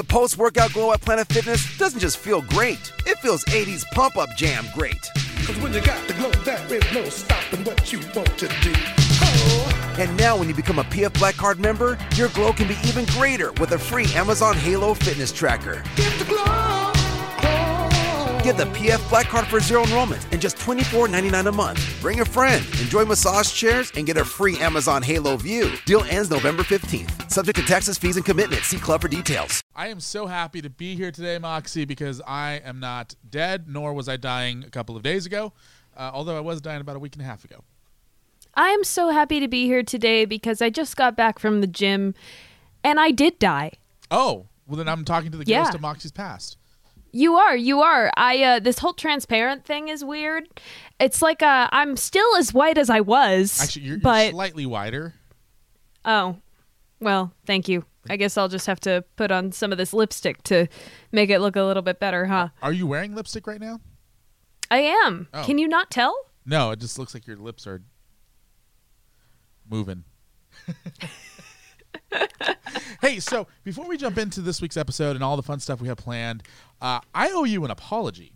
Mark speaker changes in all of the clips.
Speaker 1: The post workout glow at Planet Fitness doesn't just feel great, it feels 80s pump up jam great.
Speaker 2: Cause when you got the glow, there is no stopping what you want to do. Oh.
Speaker 1: And now, when you become a PF Black Card member, your glow can be even greater with a free Amazon Halo Fitness Tracker.
Speaker 2: Get the glow. glow.
Speaker 1: Get the PF Black Card for zero enrollment and just $24.99 a month. Bring a friend, enjoy massage chairs, and get a free Amazon Halo View. Deal ends November 15th. Subject to taxes, fees, and commitment. See Club for details.
Speaker 3: I am so happy to be here today, Moxie, because I am not dead, nor was I dying a couple of days ago, uh, although I was dying about a week and a half ago.
Speaker 4: I am so happy to be here today because I just got back from the gym and I did die.
Speaker 3: Oh, well, then I'm talking to the
Speaker 4: Yeah.
Speaker 3: ghost of Moxie's past.
Speaker 4: You are, you are. I uh this whole transparent thing is weird. It's like uh I'm still as white as I was.
Speaker 3: Actually, you're, you're
Speaker 4: but
Speaker 3: slightly wider.
Speaker 4: oh. Well, thank you. I guess I'll just have to put on some of this lipstick to make it look a little bit better, huh?
Speaker 3: Are you wearing lipstick right now?
Speaker 4: I am.
Speaker 3: Oh.
Speaker 4: Can you not tell?
Speaker 3: No, it just looks like your lips are moving. hey, so before we jump into this week's episode and all the fun stuff we have planned, uh, I owe you an apology.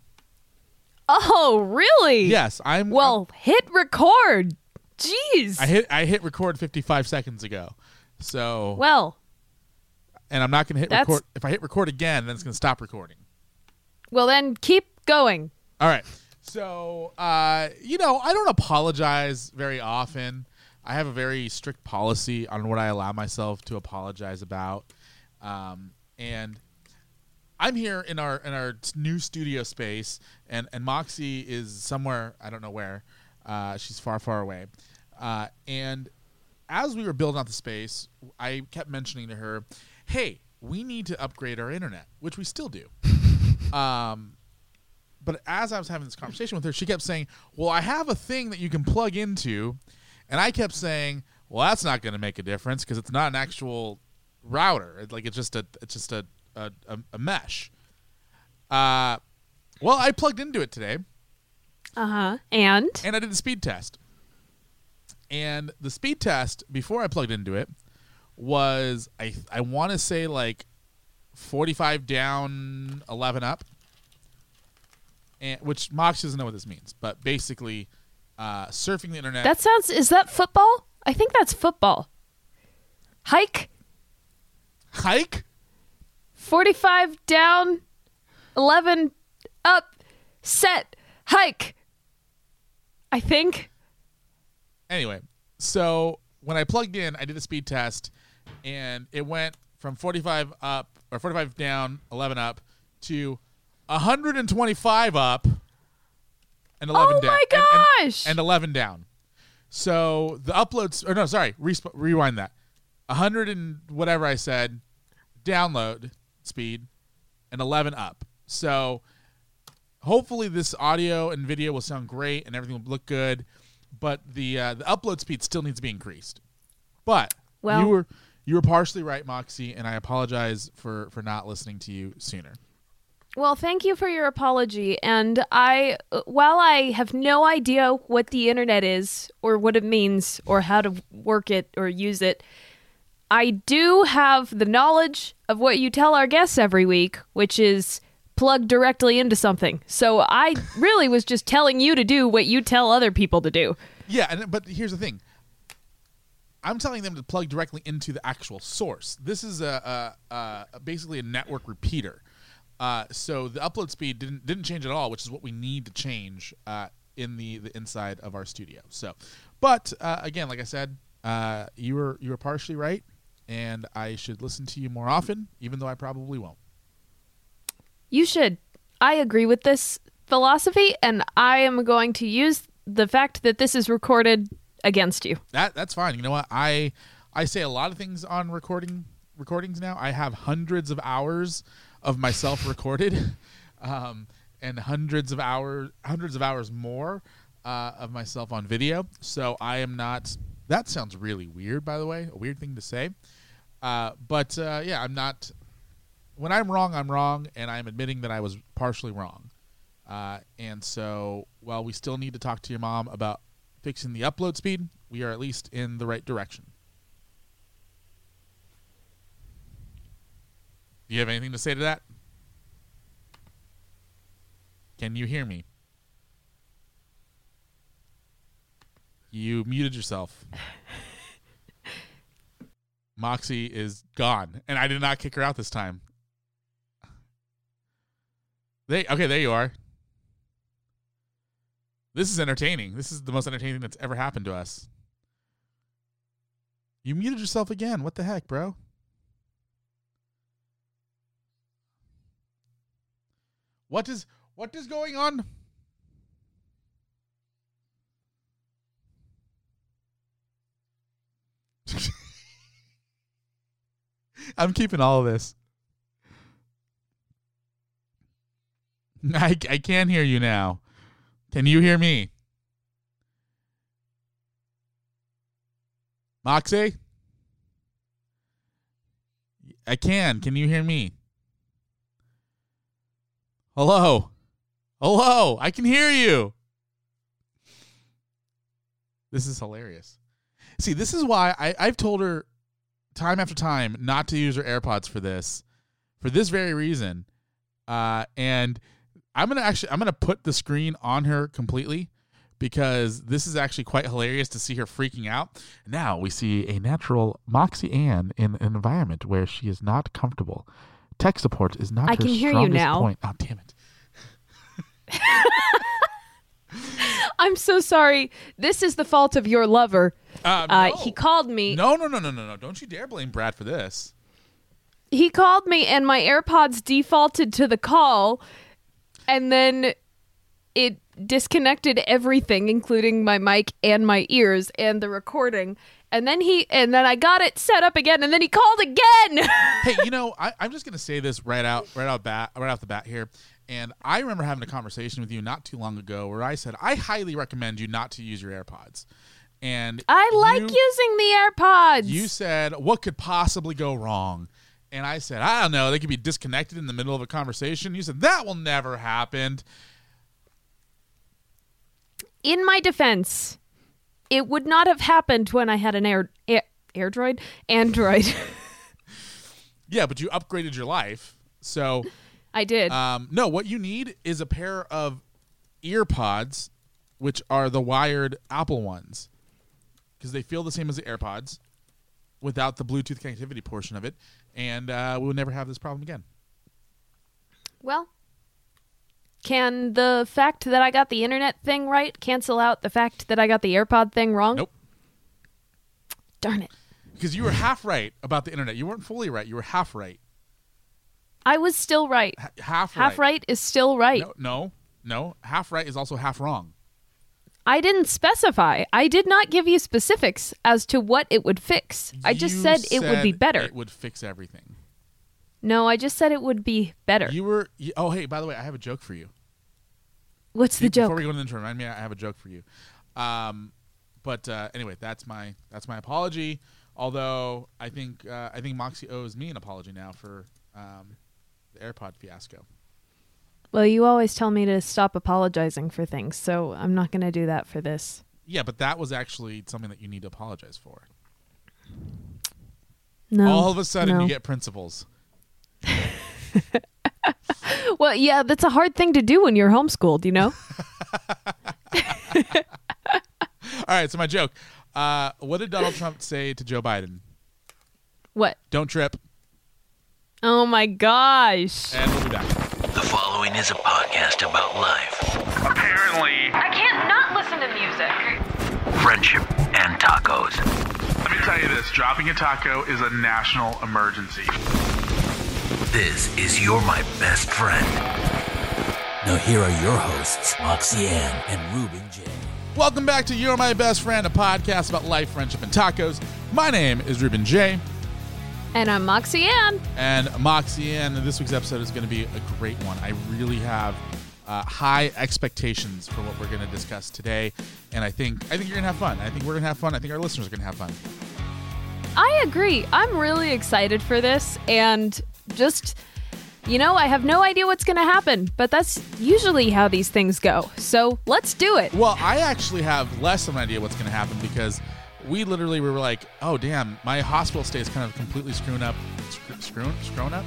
Speaker 4: Oh, really?
Speaker 3: Yes, I'm.
Speaker 4: Well, hit record. Jeez.
Speaker 3: I hit I hit record 55 seconds ago. So
Speaker 4: well,
Speaker 3: and I'm not going to hit
Speaker 4: That's-
Speaker 3: record. If I hit record again, then it's going to stop recording.
Speaker 4: well then keep going.
Speaker 3: All right. So, uh, you know, I don't apologize very often. I have a very strict policy on what I allow myself to apologize about. Um, and I'm here in our in our new studio space, and and Moxie is somewhere I don't know where. Uh, she's far far away, uh, and as we were building out the space, I kept mentioning to her, "Hey, we need to upgrade our internet," which we still do. um, but as I was having this conversation with her, she kept saying, "Well, I have a thing that you can plug into," and I kept saying, "Well, that's not going to make a difference because it's not an actual router. It's like it's just a it's just a a, a, a mesh." Uh, well, I plugged into it today,
Speaker 4: Uh-huh. And
Speaker 3: and I did the speed test. And the speed test before I plugged into it was I I want to say like 45 down, 11 up. And which Mox doesn't know what this means, but basically uh, surfing the internet.
Speaker 4: that sounds is that football? I think that's football. Hike
Speaker 3: hike.
Speaker 4: 45 down, 11 up, set, hike. I think.
Speaker 3: Anyway, so when I plugged in, I did a speed test, and it went from 45 up or 45 down, 11 up to 125 up and 11
Speaker 4: Oh
Speaker 3: down.
Speaker 4: my
Speaker 3: and- and-
Speaker 4: gosh!
Speaker 3: And, 11 down. So the uploads, or no, sorry, resp- rewind that. 100 and whatever I said, download speed, and 11 up. So hopefully this audio and video will sound great and everything will look good but the uh, the upload speed still needs to be increased but
Speaker 4: Well-
Speaker 3: you were you were partially right moxie and i apologize for for not listening to you sooner
Speaker 4: Well, thank you for your apology. And I, while I have no idea what the internet is or what it means or how to work it or use it, I do have the knowledge of what you tell our guests every week, which is plug directly into something. So I really was just telling you to do what you tell other people to do.
Speaker 3: yeah and but here's the thing i'm telling them to plug directly into the actual source this is a, a, a basically a network repeater uh, so the upload speed didn't didn't change at all which is what we need to change uh, in the, the inside of our studio so but uh, again like i said uh, you were you were partially right and i should listen to you more often even though i probably won't
Speaker 4: You should. I agree with this philosophy, and I am going to use the fact that this is recorded against you.
Speaker 3: that that's fine. You know what? I I say a lot of things on recording recordings now. I have hundreds of hours of myself recorded, um, and hundreds of hours hundreds of hours more uh, of myself on video. So I am not. That sounds really weird, by the way. A weird thing to say. Uh, but uh, yeah, I'm not. When I'm wrong, I'm wrong, and I'm admitting that I was partially wrong. Uh, and so, while we still need to talk to your mom about fixing the upload speed, we are at least in the right direction. Do you have anything to say to that? Can you hear me? You muted yourself. Moxie is gone, and I did not kick her out this time. They okay, there you are. This is entertaining. This is the most entertaining that's ever happened to us. You muted yourself again. What the heck, bro? What is what is going on? I'm keeping all of this. I, I can hear you now. Can you hear me? Moxie? I can. Can you hear me? Hello? Hello? I can hear you. This is hilarious. See, this is why I, I've told her time after time not to use her AirPods for this, for this very reason. Uh, and I'm gonna actually I'm gonna put the screen on her completely because this is actually quite hilarious to see her freaking out. Now we see a natural Moxie Ann in an environment where she is not comfortable. Tech support is not
Speaker 4: I
Speaker 3: her
Speaker 4: can hear you
Speaker 3: strongest
Speaker 4: now.
Speaker 3: point. Oh damn it.
Speaker 4: I'm so sorry. This is the fault of your lover.
Speaker 3: Uh,
Speaker 4: Uh,
Speaker 3: no.
Speaker 4: He called me.
Speaker 3: No, no, no, no, no, no. Don't you dare blame Brad for this.
Speaker 4: He called me, and my AirPods defaulted to the call, and then it disconnected everything, including my mic and my ears and the recording. And then he, and then I got it set up again, and then he called again.
Speaker 3: hey, you know, I, I'm just gonna say this right out, right out bat, right off the bat here. And I remember having a conversation with you not too long ago where I said I highly recommend you not to use your AirPods. And
Speaker 4: I like
Speaker 3: you,
Speaker 4: using the AirPods.
Speaker 3: You said what could possibly go wrong, and I said I don't know. They could be disconnected in the middle of a conversation. You said that will never happen.
Speaker 4: In my defense, it would not have happened when I had an Air, Air AirDroid, Android.
Speaker 3: Yeah, but you upgraded your life, so
Speaker 4: I did.
Speaker 3: Um, no, what you need is a pair of ear pods, which are the wired Apple ones, because they feel the same as the AirPods without the Bluetooth connectivity portion of it, and uh, we will never have this problem again.
Speaker 4: well, can the fact that I got the internet thing right cancel out the fact that I got the AirPod thing wrong?
Speaker 3: Nope,
Speaker 4: Darn it.
Speaker 3: because you were half right about the internet. You weren't fully right. You were half right.
Speaker 4: I was still right.
Speaker 3: H- half right.
Speaker 4: Half right is still right.
Speaker 3: No, no, no. Half right is also half wrong.
Speaker 4: I didn't specify. I did not give you specifics as to what it would fix. I just
Speaker 3: You
Speaker 4: said it would be better.
Speaker 3: It would fix everything.
Speaker 4: No, I just said it would be better.
Speaker 3: You were. You, oh, hey, by the way, I have a joke for you.
Speaker 4: What's the
Speaker 3: Before
Speaker 4: joke?
Speaker 3: Before we go into the intro, remind me I have a joke for you. Um, but uh, anyway, that's my that's my apology. Although I think uh, I think Moxie owes me an apology now for um, the AirPod fiasco.
Speaker 4: Well, you always tell me to stop apologizing for things, so I'm not going to do that for this.
Speaker 3: Yeah, but that was actually something that you need to apologize for.
Speaker 4: No.
Speaker 3: All of a sudden,
Speaker 4: no.
Speaker 3: you get principles.
Speaker 4: Well, yeah, that's a hard thing to do when you're homeschooled, you know?
Speaker 3: All right, so my joke. Uh, what did Donald Trump say to Joe Biden?
Speaker 4: what?
Speaker 3: Don't trip,
Speaker 4: Oh my gosh.
Speaker 3: and we'll be back.
Speaker 5: The following is a podcast about life,
Speaker 6: Apparently,
Speaker 4: I can't not listen to music.
Speaker 5: friendship, and tacos.
Speaker 6: let me tell you this dropping a taco is a national emergency.
Speaker 5: This is You're My Best Friend. Now, here are your hosts, Moxie Ann and Ruben J.
Speaker 3: Welcome back to You're My Best Friend, a podcast about life, friendship, and tacos. My name is Ruben J.
Speaker 4: And I'm Moxie Ann.
Speaker 3: and Moxie and this week's episode is going to be a great one. I really have uh, high expectations for what we're going to discuss today, and I think I think you're going to have fun. I think we're going to have fun. I think our listeners are going to have fun.
Speaker 4: I agree. I'm really excited for this and just you know, I have no idea what's going to happen, but that's usually how these things go. So, let's do it.
Speaker 3: Well, I actually have less of an idea what's going to happen because we literally were like, "Oh, damn, my hospital stay is kind of completely screwing up, screw, screwing, screwing up."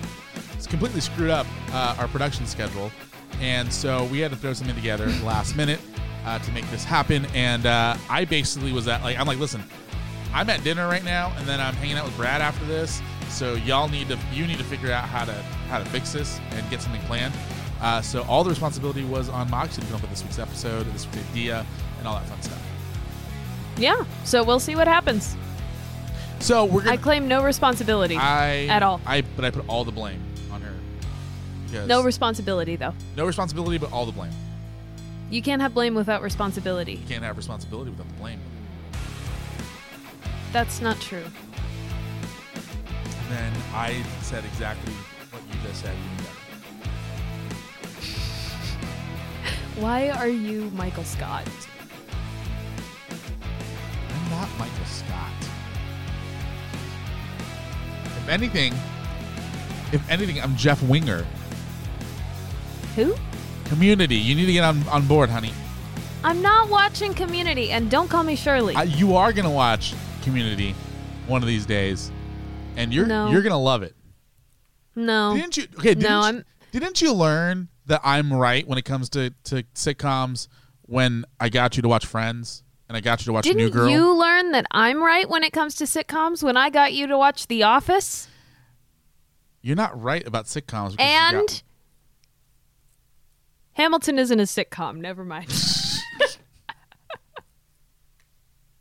Speaker 3: It's completely screwed up uh, our production schedule, and so we had to throw something together last minute uh, to make this happen. And uh, I basically was at like I'm like, listen, I'm at dinner right now, and then I'm hanging out with Brad after this. So y'all need to you need to figure out how to how to fix this and get something planned. Uh, so all the responsibility was on Moxie to come up with this week's episode, this week's idea, and all that fun stuff.
Speaker 4: Yeah. So we'll see what happens.
Speaker 3: So we're
Speaker 4: I
Speaker 3: gonna.
Speaker 4: I claim no responsibility
Speaker 3: I
Speaker 4: at all.
Speaker 3: I but I put all the blame on her.
Speaker 4: No responsibility though.
Speaker 3: no responsibility, but all the blame.
Speaker 4: You can't have blame without responsibility.
Speaker 3: You can't have responsibility without the blame.
Speaker 4: That's not true.
Speaker 3: Then I said exactly what you just said.
Speaker 4: Why are you Michael Scott?
Speaker 3: I'm not Michael Scott. If anything, if anything, I'm Jeff Winger.
Speaker 4: Who?
Speaker 3: Community, you need to get on, on board, honey.
Speaker 4: I'm not watching Community, and don't call me Shirley.
Speaker 3: I, you are gonna watch Community one of these days, and you're
Speaker 4: No.
Speaker 3: you're gonna love it.
Speaker 4: no.
Speaker 3: Didn't you? Okay, didn't,
Speaker 4: No,
Speaker 3: you,
Speaker 4: I'm-
Speaker 3: didn't you learn that I'm right when it comes to to sitcoms? When I got you to watch Friends and I got you to watch New
Speaker 4: Didn't
Speaker 3: Girl.
Speaker 4: you learn that I'm right when it comes to sitcoms when I got you to watch The Office?
Speaker 3: You're not right about sitcoms. because you got-
Speaker 4: And Hamilton isn't a sitcom. Never mind.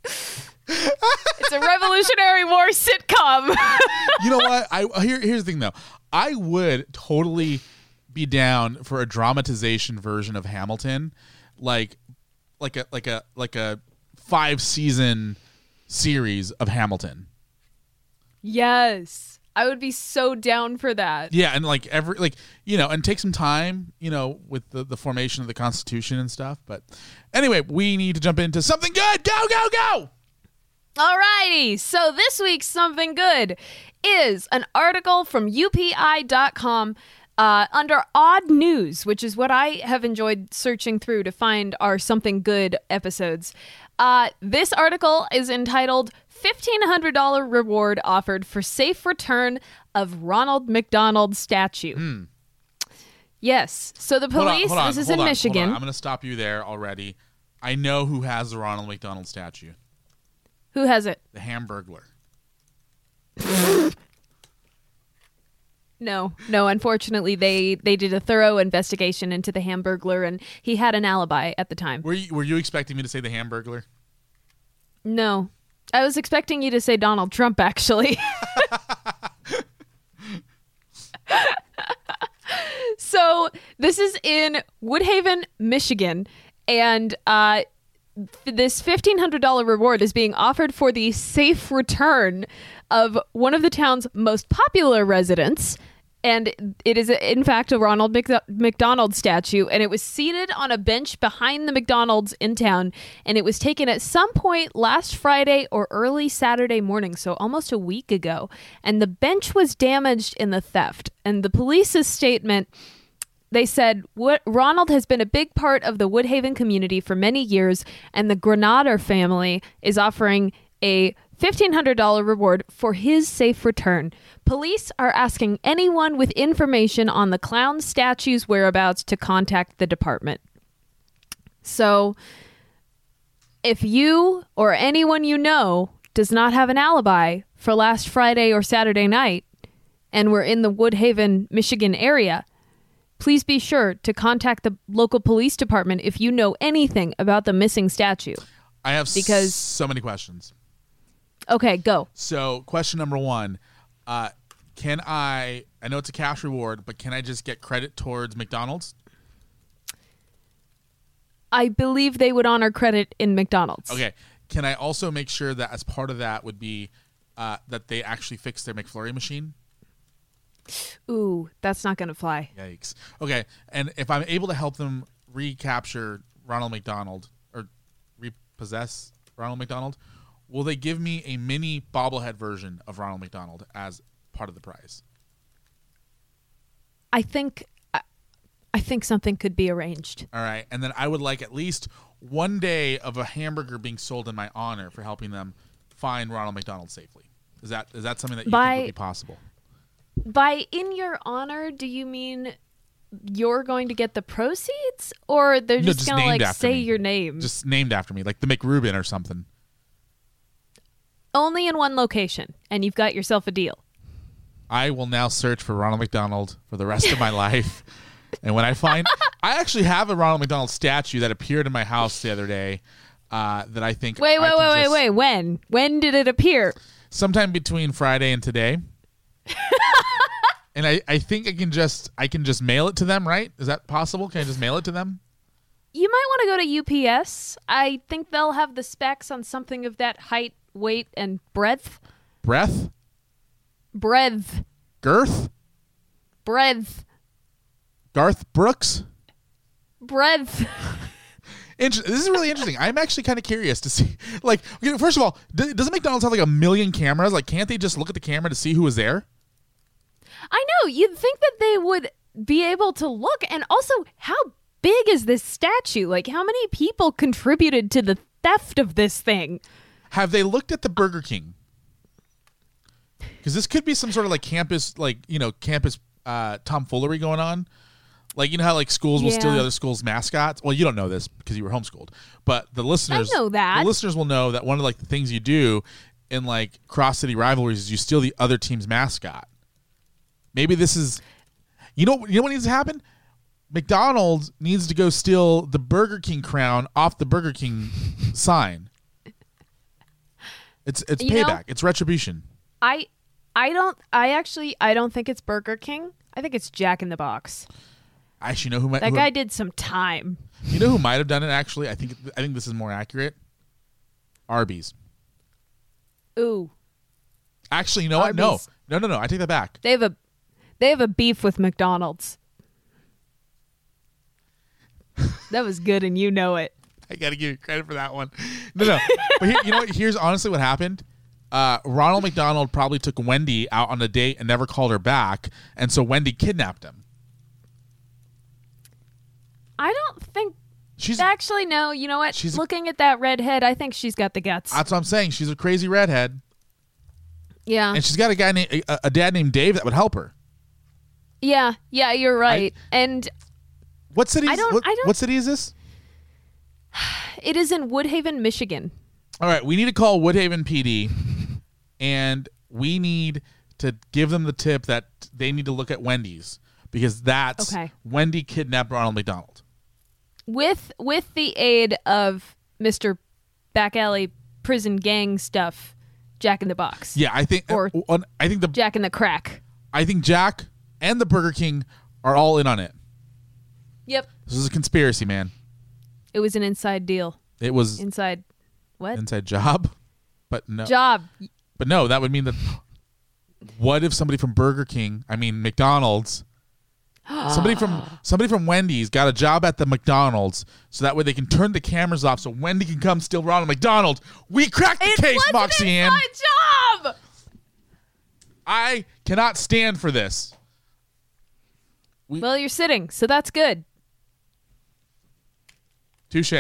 Speaker 4: a Revolutionary War sitcom.
Speaker 3: you know what? I here here's the thing though. I would totally be down for a dramatization version of Hamilton, like like a like a like a five season series of Hamilton.
Speaker 4: yes. I would be so down for that.
Speaker 3: Yeah, and like every like you know, and take some time, you know, with the the formation of the Constitution and stuff. But anyway, we need to jump into something good. Go go go!
Speaker 4: Alrighty, so this week's Something Good is an article from UPI.com uh, under Odd News, which is what I have enjoyed searching through to find our Something Good episodes. Uh, this article is entitled $1,500 Reward Offered for Safe Return of Ronald McDonald Statue. Yes, so the
Speaker 3: Hmm. Hold on,
Speaker 4: police,
Speaker 3: hold on,
Speaker 4: this is
Speaker 3: hold
Speaker 4: in
Speaker 3: on, hold
Speaker 4: Michigan.
Speaker 3: on. I'm going to stop you there already. I know who has the Ronald McDonald statue.
Speaker 4: Who has it?
Speaker 3: The Hamburglar.
Speaker 4: No, no. Unfortunately, they they did a thorough investigation into the Hamburglar, and he had an alibi at the time.
Speaker 3: Were you, were you expecting me to say the Hamburglar?
Speaker 4: No, I was expecting you to say Donald Trump. Actually, so this is in Woodhaven, Michigan, and uh, this $1,500 reward is being offered for the safe return of one of the town's most popular residents. And it is, in fact, a Ronald Mc- McDonald statue. And it was seated on a bench behind the McDonald's in town. And it was taken at some point last Friday or early Saturday morning, so almost a week ago. And the bench was damaged in the theft. And the police's statement they said Ronald has been a big part of the Woodhaven community for many years, and the Granader family is offering a $1,500 reward for his safe return. Police are asking anyone with information on the clown statue's whereabouts to contact the department. So, if you or anyone you know does not have an alibi for last Friday or Saturday night, and we're in the Woodhaven, Michigan area, please be sure to contact the local police department if you know anything about the missing statue.
Speaker 3: I have
Speaker 4: Because-
Speaker 3: so many questions.
Speaker 4: Okay, go.
Speaker 3: So, question number one: uh, Can I? I know it's a cash reward, but can I just get credit towards McDonald's?
Speaker 4: I believe they would honor credit in McDonald's.
Speaker 3: Okay. Can I also make sure that as part of that would be uh, that they actually fix their McFlurry machine?
Speaker 4: Ooh, that's not going to fly.
Speaker 3: Yikes. Okay. And if I'm able to help them recapture Ronald McDonald or repossess Ronald McDonald, will they give me a mini bobblehead version of Ronald McDonald as part of the prize?
Speaker 4: I think I, think something could be arranged.
Speaker 3: All right. And then I would like at least one day of a hamburger being sold in my honor for helping them find Ronald McDonald safely. Is that is that something that you
Speaker 4: By-
Speaker 3: think would be possible?
Speaker 4: By in your honor, do you mean you're going to get the proceeds, or they're
Speaker 3: No,
Speaker 4: just,
Speaker 3: just
Speaker 4: gonna like say
Speaker 3: me.
Speaker 4: your name?
Speaker 3: Just named after me, like the McRuben or something.
Speaker 4: Only in one location, and you've got yourself a deal.
Speaker 3: I will now search for Ronald McDonald for the rest of my life. And when I find, I actually have a Ronald McDonald statue that appeared in my house the other day. Uh, that I think.
Speaker 4: Wait, wait,
Speaker 3: can
Speaker 4: wait, wait, wait. When? When did it appear?
Speaker 3: Sometime between Friday and today. And I, I think I can just I can just mail it to them, right? Is that possible? Can I just mail it to them?
Speaker 4: You might want to go to UPS. I think they'll have the specs on something of that height, weight, and breadth.
Speaker 3: Breath,
Speaker 4: Breadth.
Speaker 3: girth,
Speaker 4: Breadth.
Speaker 3: Garth Brooks.
Speaker 4: Breadth.
Speaker 3: Inter- this is really interesting. I'm actually kind of curious to see. Like, first of all, doesn't McDonald's have like a million cameras? Like, can't they just look at the camera to see who was there?
Speaker 4: I know. You'd think that they would be able to look. And also, how big is this statue? Like, how many people contributed to the theft of this thing?
Speaker 3: Have they looked at the Burger King? Because this could be some sort of like campus, like you know, campus uh, tomfoolery going on. Like you know how like schools will steal the other school's mascots. Well, you don't know this because you were homeschooled, but the listeners
Speaker 4: know that.
Speaker 3: The listeners will know that one of like the things you do in like cross city rivalries is you steal the other team's mascot. Maybe this is, you know, you know what needs to happen. McDonald's needs to go steal the Burger King crown off the Burger King sign. It's it's
Speaker 4: You know-
Speaker 3: payback. it's retribution.
Speaker 4: I. I don't. I actually. I don't think it's Burger King. I think it's Jack in the Box.
Speaker 3: I actually know who might.
Speaker 4: That
Speaker 3: who,
Speaker 4: guy did some time.
Speaker 3: You know who might have done it? Actually, I think I think this is more accurate. Arby's.
Speaker 4: Ooh,
Speaker 3: Actually, you know what? No, no, no, no. I take that back.
Speaker 4: they have a. They have a beef with McDonald's. that was good, and you know it.
Speaker 3: I got to give you credit for that one. No, no. but here, you know what? Here's honestly what happened. Uh, Ronald McDonald probably took Wendy out on a date and never called her back, and so Wendy kidnapped him.
Speaker 4: I don't think.
Speaker 3: She's
Speaker 4: Actually, no. You know what?
Speaker 3: She's
Speaker 4: Looking at that redhead, I think she's got the guts.
Speaker 3: that's what I'm saying. She's a crazy redhead,
Speaker 4: yeah.
Speaker 3: and she's got a guy named a, a dad named Dave that would help her.
Speaker 4: Yeah, yeah, you're right. and
Speaker 3: What city?
Speaker 4: I don't-
Speaker 3: What,
Speaker 4: I don't-
Speaker 3: what city is this?
Speaker 4: it is in Woodhaven, Michigan.
Speaker 3: All right, we need to call Woodhaven PD, and we need to give them the tip that they need to look at Wendy's because that's
Speaker 4: Okay.
Speaker 3: Wendy kidnapped Ronald McDonald.
Speaker 4: With with the aid of Mr. Back Alley prison gang stuff, Jack in the Box.
Speaker 3: Yeah, I think.
Speaker 4: Or-
Speaker 3: uh, I think the
Speaker 4: Jack in the Crack.
Speaker 3: I think Jack and the Burger King are all in on it.
Speaker 4: Yep.
Speaker 3: This is a conspiracy, man.
Speaker 4: It was an inside deal.
Speaker 3: It was
Speaker 4: Inside what?
Speaker 3: inside job, but no,
Speaker 4: Job.
Speaker 3: but no. That would mean that. What if somebody from Burger King, I mean McDonald's, somebody from somebody from Wendy's got a job at the McDonald's, so that way they can turn the cameras off, so Wendy can come steal Ronald McDonald. We cracked the
Speaker 4: It
Speaker 3: case,
Speaker 4: was
Speaker 3: Moxie
Speaker 4: an
Speaker 3: Ann.
Speaker 4: inside job.
Speaker 3: I cannot stand for this.
Speaker 4: Well, you're sitting, so that's good.
Speaker 3: Touche.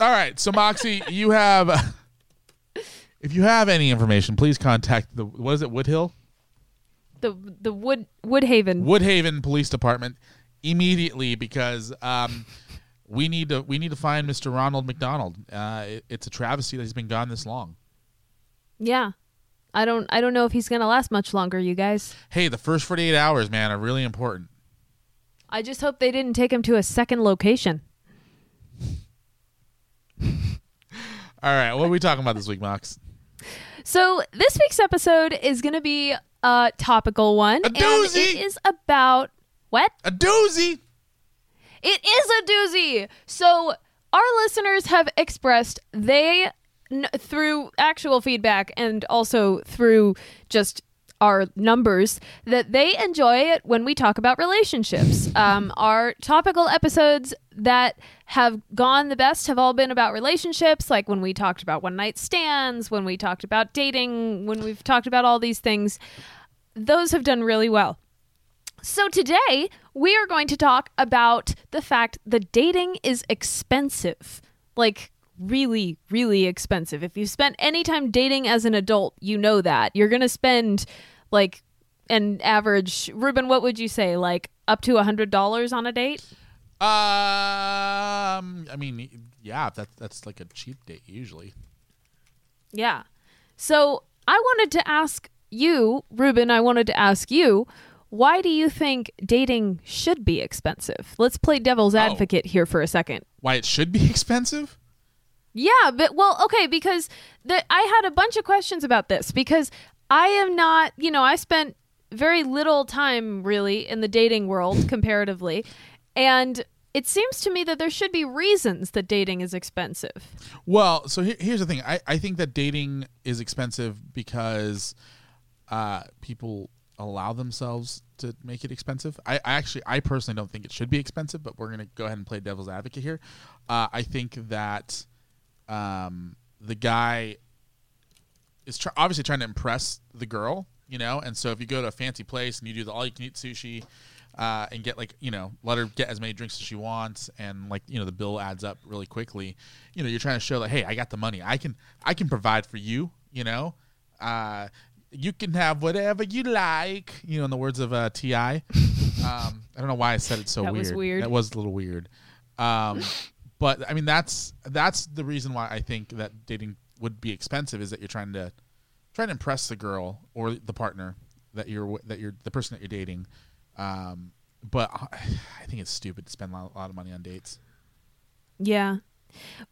Speaker 3: All right, so Moxie, you have. If you have any information, please contact the what is it, Woodhill,
Speaker 4: The the Wood Woodhaven.
Speaker 3: Woodhaven Police Department immediately because um, we need to we need to find Mr. Ronald McDonald. Uh, it- it's a travesty that he's been gone this long.
Speaker 4: Yeah. I don't I don't know if he's gonna last much longer, you guys.
Speaker 3: Hey, the first forty eight hours, man, are really important.
Speaker 4: I just hope they didn't take him to a second location.
Speaker 3: All right, what are we talking about this week, Mox?
Speaker 4: So this week's episode is going to be a topical one,
Speaker 3: A
Speaker 4: and
Speaker 3: doozy!
Speaker 4: it is about what?
Speaker 3: A doozy.
Speaker 4: It is a doozy. So our listeners have expressed they n- through actual feedback and also through just our numbers that they enjoy it when we talk about relationships. Um, our topical episodes that have gone the best have all been about relationships, like when we talked about one night stands, when we talked about dating, when we've talked about all these things. Those have done really well. So today we are going to talk about the fact that dating is expensive. Like really, really expensive. If you spent any time dating as an adult, you know that. You're going to spend like an average, Ruben, what would you say? Like up to a $100 on a date?
Speaker 3: Um, I mean, yeah, that's that's like a cheap date usually.
Speaker 4: Yeah. So I wanted to ask you, Ruben, I wanted to ask you, why do you think dating should be expensive? Let's play devil's advocate here for a second.
Speaker 3: Why it should be expensive?
Speaker 4: Yeah, but well, okay, because the, I had a bunch of questions about this because I am not, you know, I spent very little time really in the dating world comparatively, and it seems to me that there should be reasons that dating is expensive.
Speaker 3: Well, so here, here's the thing. I, I think that dating is expensive because uh, people allow themselves to make it expensive. I, I actually, I personally don't think it should be expensive, but we're gonna go ahead and play devil's advocate here. Uh, I think that um, the guy is tr- obviously trying to impress the girl, you know, and so if you go to a fancy place and you do the all you can eat sushi. Uh, and get like you know let her get as many drinks as she wants and like you know the bill adds up really quickly you know you're trying to show like hey i got the money. I can i can provide for you you know? Uh, you can have whatever you like you know in the words of uh, T.I. um, i don't know why i said it so
Speaker 4: That
Speaker 3: weird.
Speaker 4: was weird.
Speaker 3: that was a little weird. Um, but i mean that's that's the reason why i think that dating would be expensive is that you're trying to trying to impress the girl or the partner that you're that you're the person that you're dating um, but I think it's stupid to spend a lot, a lot of money on dates.
Speaker 4: Yeah.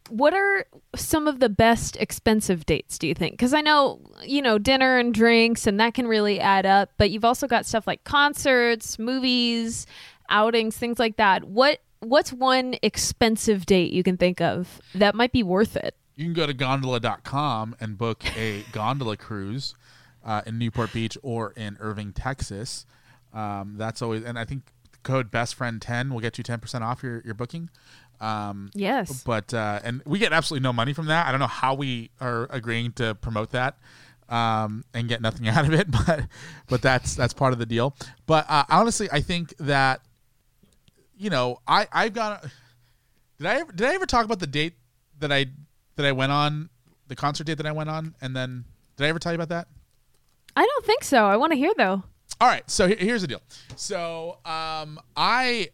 Speaker 4: What are some of the best expensive dates, do you think? Because I know, you know, dinner and drinks, and that can really add up, but you've also got stuff like concerts, movies, outings, things like that. What What's one expensive date you can think of that might be worth it?
Speaker 3: You can go to gondola.com and book a gondola cruise uh, in Newport Beach or in Irving, Texas. Um, that's always, and I think code best friend 10 will get you 10% off your, your booking. Um,
Speaker 4: Yes.
Speaker 3: but uh, and we get absolutely no money from that. I don't know how we are agreeing to promote that um, and get nothing out of it, but but that's that's part of the deal. But uh, honestly, I think that you know I I've got did I ever, did I ever talk about the date that I that I went on the concert date that I went on and then did I ever tell you about that?
Speaker 4: I don't think so. I want to hear though.
Speaker 3: All right, so here's the deal. So um, I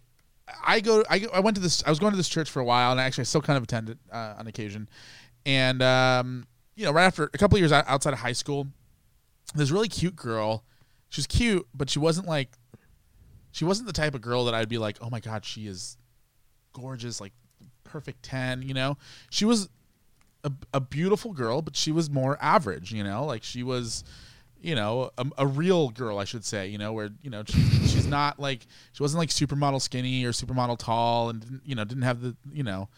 Speaker 3: I go I, go- I went to this I was going to this church for a while and actually I still kind of attended uh, on occasion, and um, you know right after a couple of years outside of high school, this really cute girl. She was cute, but she wasn't like she wasn't the type of girl that I'd be like, oh my god, she is gorgeous, like perfect ten. You know, she was a, a beautiful girl, but she was more average. You know, like she was you know, a, a real girl, I should say, you know, where, you know, she, she's not like, she wasn't like supermodel skinny or supermodel tall and, didn't, you know, didn't have the, you know,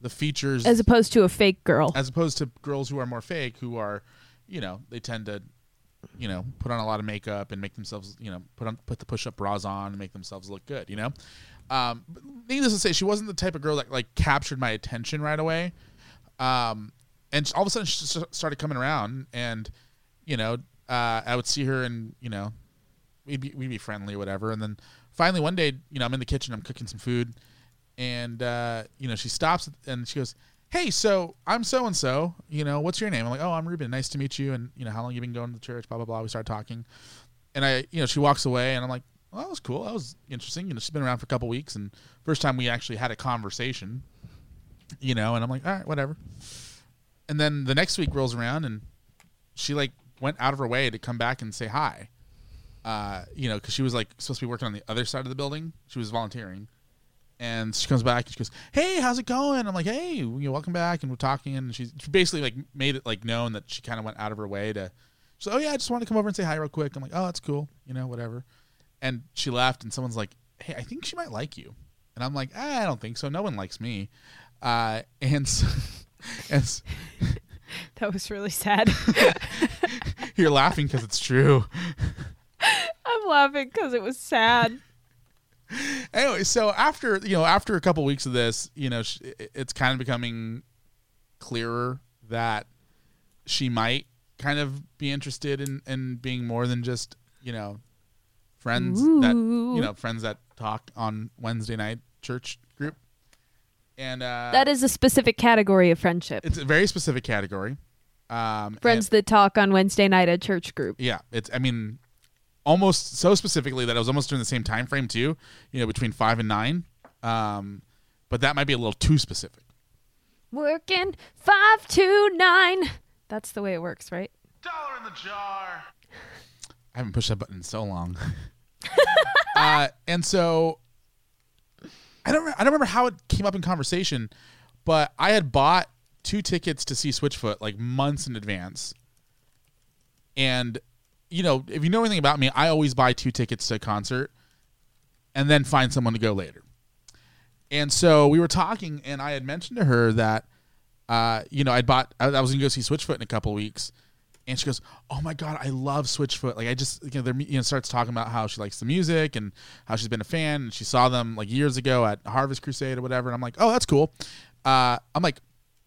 Speaker 3: the features
Speaker 4: As opposed to a fake girl.
Speaker 3: as opposed to girls who are more fake, who are, you know, they tend to, you know, put on a lot of makeup and make themselves, you know, put on, put the push up bras on and make themselves look good, you know? Um, needless to say, she wasn't the type of girl that like captured my attention right away. Um, and all of a sudden she started coming around and, you know, uh, I would see her and you know, we'd be we'd be friendly or whatever. And then finally one day, you know, I'm in the kitchen, I'm cooking some food, and uh, you know, she stops and she goes, "Hey, so I'm so and so. You know, what's your name?" I'm like, "Oh, I'm Ruben. Nice to meet you. And you know, how long you been going to the church? Blah blah blah." We start talking, and I, you know, she walks away, and I'm like, "Well, that was cool. That was interesting." You know, she's been around for a couple weeks, and first time we actually had a conversation. You know, and I'm like, "All right, whatever." And then the next week rolls around, and she like went out of her way to come back and say hi. Uh, you know, because she was like supposed to be working on the other side of the building. She was volunteering, and she comes back and she goes, "Hey, how's it going?" I'm like, "Hey, you know, welcome back." And we're talking, and she's she basically like made it like known that she kind of went out of her way to. She's like, "Oh yeah, I just wanted to come over and say hi real quick." I'm like, "Oh, that's cool," you know, whatever. And she left, and someone's like, "Hey, I think she might like you," and I'm like, ah, "I don't think so. No one likes me." Uh, and so, and so,
Speaker 4: That was really sad.
Speaker 3: you're laughing because it's true.
Speaker 4: I'm laughing because it was sad.
Speaker 3: anyway, so after you know, after a couple weeks of this, you know, it's kind of becoming clearer that she might kind of be interested in in being more than just you know friends that you know friends that talk on Wednesday night church group. and uh,
Speaker 4: That is a specific category of friendship.
Speaker 3: it's a very specific category. Um,
Speaker 4: Friends
Speaker 3: and-
Speaker 4: that talk on Wednesday night at church group.
Speaker 3: yeah, it's. I mean, almost so specifically that it was almost during the same time frame too. You know, between five and nine. Um, but that might be a little too specific.
Speaker 4: Working five to nine. That's the way it works, right?
Speaker 6: Dollar in the jar.
Speaker 3: I haven't pushed that button in so long. uh, and so I don't re- I don't remember how it came up in conversation, but I had bought two tickets to see Switchfoot like months in advance. And you know, if you know anything about me, I always buy two tickets to a concert and then find someone to go later. And so we were talking, and I had mentioned to her that, uh, you know, I'd bought, I, I was gonna go see Switchfoot in a couple weeks, and she goes, "Oh my god, I love Switchfoot!" Like I just, you know, they're, you know, starts talking about how she likes the music and how she's been a fan, and she saw them like years ago at Harvest Crusade or whatever. And I'm like, "Oh, that's cool." Uh, I'm like,